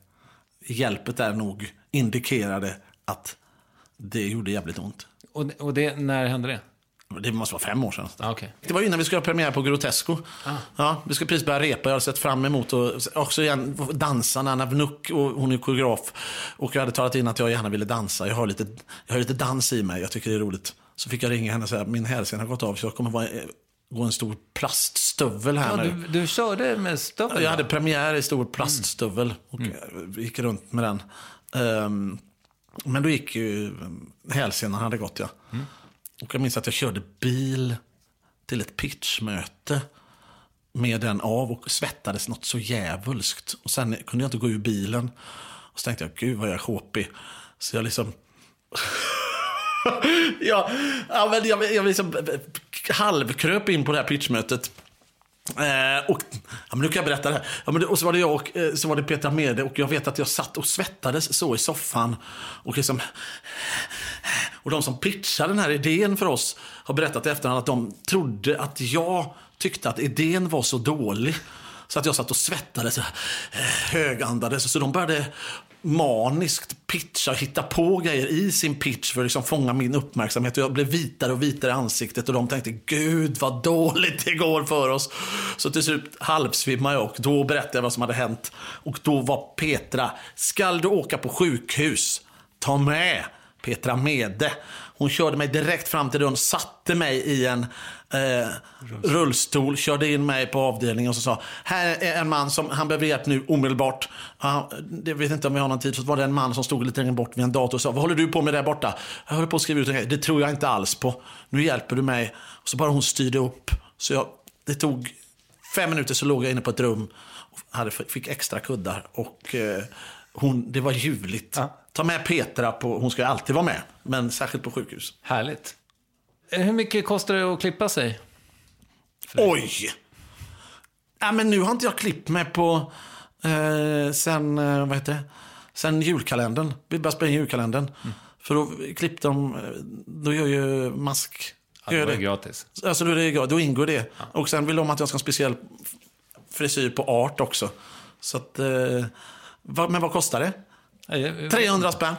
hjälpet där nog indikerade att det gjorde jävligt ont. Och, och det, när hände det? Det måste vara fem år sedan. Ah, okej. Det var innan vi skulle ha premiär på Grotesco. Ja, vi skulle precis börja repa. Jag hade sett fram emot och också igen dansa. Anna Vnuk, och hon är koreograf. Och jag hade talat in att jag gärna ville dansa. Jag har lite, jag har lite dans i mig. Jag tycker det är roligt. Så fick jag ringa henne och säga att min hälsena har gått av så jag kommer vara, gå en stor plaststövel här Ja, nu. du, du körde med stövel? Jag hade premiär i stor plaststövel och Mm. gick runt med den. Ehm, men då gick ju hälsenan hade gått ja. Mm. Och jag minns att jag körde bil till ett pitchmöte med den av och svettades något så jävulskt. Och sen kunde jag inte gå ur bilen. Och så tänkte jag, gud vad jag är sjåpig. Så jag liksom... (laughs) ja, ja, men jag, jag liksom halvkröp in på det här pitchmötet. Eh, och, ja, men nu kan jag berätta det här. Ja, men det, och så var det jag och eh, så var det Petra Mede och jag vet att jag satt och svettades så i soffan. Och liksom... Och de som pitchade den här idén för oss har berättat i efterhand att de trodde att jag tyckte att idén var så dålig. Så att jag satt och svettades, eh, högandades. Så de började maniskt pitcha och hitta på grejer i sin pitch för att liksom fånga min uppmärksamhet. Och jag blev vitare och vitare i ansiktet och de tänkte gud vad dåligt det går för oss. Så till slut halvsvimmade jag och då berättade jag vad som hade hänt. Och då var Petra, skall du åka på sjukhus, ta med Petra Mede. Hon körde mig direkt fram till dörren, satte mig i en eh, rullstol, körde in mig på avdelningen och så sa här är en man som han behöver hjälp nu omedelbart. Ja, jag vet inte om vi har någon tid. Så var det en man som stod lite längre bort vid en dator och sa vad håller du på med där borta? Jag håller på att skriva ut en grej. Det tror jag inte alls på. Nu hjälper du mig. Och så bara hon styrde upp. Så jag, det tog fem minuter så låg jag inne på ett rum och hade, fick extra kuddar. Och eh, hon, det var ljuvligt. Ta med Petra på, hon ska ju alltid vara med, men särskilt på sjukhus. Härligt. Eh, Hur mycket kostar det att klippa sig? Oj! Ja, men nu har inte jag klippt mig på eh, sen, eh, vad heter det? Sen julkalendern. Vi började spela in julkalendern. För då klippte de, eh, då gör ju mask. Ja, gör var det. gratis. Alltså då, är det, då ingår det. Och sen vill de att jag ska ha en speciell frisyr på art också. Så att, eh, vad, men vad kostar det? Eh, 300 spänn.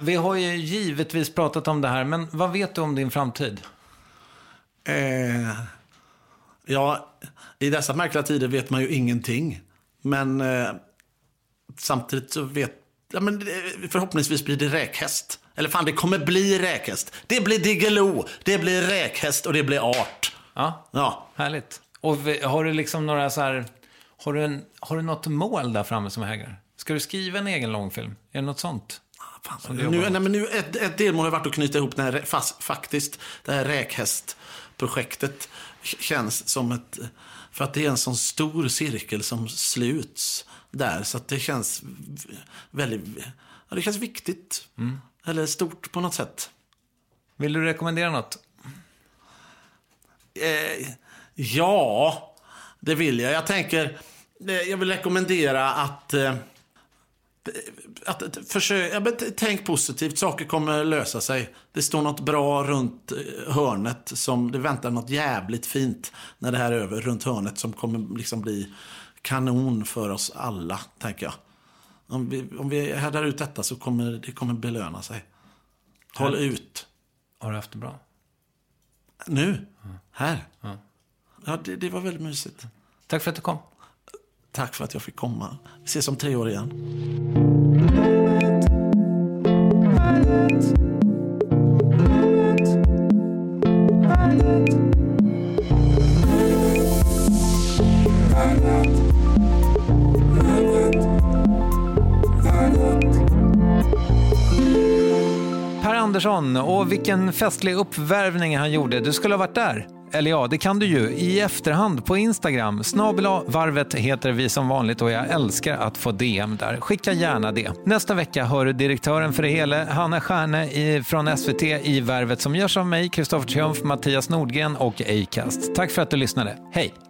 Vi har ju givetvis pratat om det här, men vad vet du om din framtid? Eh, ja, i dessa märkliga tider vet man ju ingenting. Men eh, samtidigt så vet... Ja, men förhoppningsvis blir det räkhäst. Eller fan, det kommer bli räkhäst. Det blir Diggiloo, det blir räkhäst och det blir art. Ja, Ja. härligt. Och har du liksom några så här... Har du, en, har du något mål där framme som hägrar? Ska du skriva en egen långfilm? Är det något sånt? Fan, du jobbar nu, nej, men nu, ett, ett delmål har varit att knyta ihop den här, fast, faktiskt, det här räkhästprojektet känns som ett... För att det är en sån stor cirkel som sluts där. Så att det känns väldigt... Ja, det känns viktigt. Eller stort på något sätt. Vill du rekommendera något? Eh, ja, det vill jag. Jag tänker... eh, Jag vill rekommendera att... Eh, att, att försök, ja, men tänk positivt, saker kommer lösa sig. Det står något bra runt eh, hörnet. Som, det väntar något jävligt fint när det här är över runt hörnet som kommer liksom bli kanon för oss alla, tänker jag. Om vi, om vi härdar ut detta så kommer det kommer belöna sig. Håll ut. Har du haft det bra? Nu? Här? Ja, det, det var väldigt mysigt. Tack för att du kom. Tack för att jag fick komma. Vi ses om tre år igen. Per Andersson och vilken festlig uppvärvning han gjorde. Du skulle ha varit där. Eller ja, det kan du ju i efterhand på Instagram. Snabela varvet heter vi som vanligt och jag älskar att få DM där. Skicka gärna det. Nästa vecka hör du direktören för det hela, Hanna Stjärne från SVT i Värvet som görs av mig, Kristoffer Triumf, Mattias Nordgren och Acast. Tack för att du lyssnade. Hej!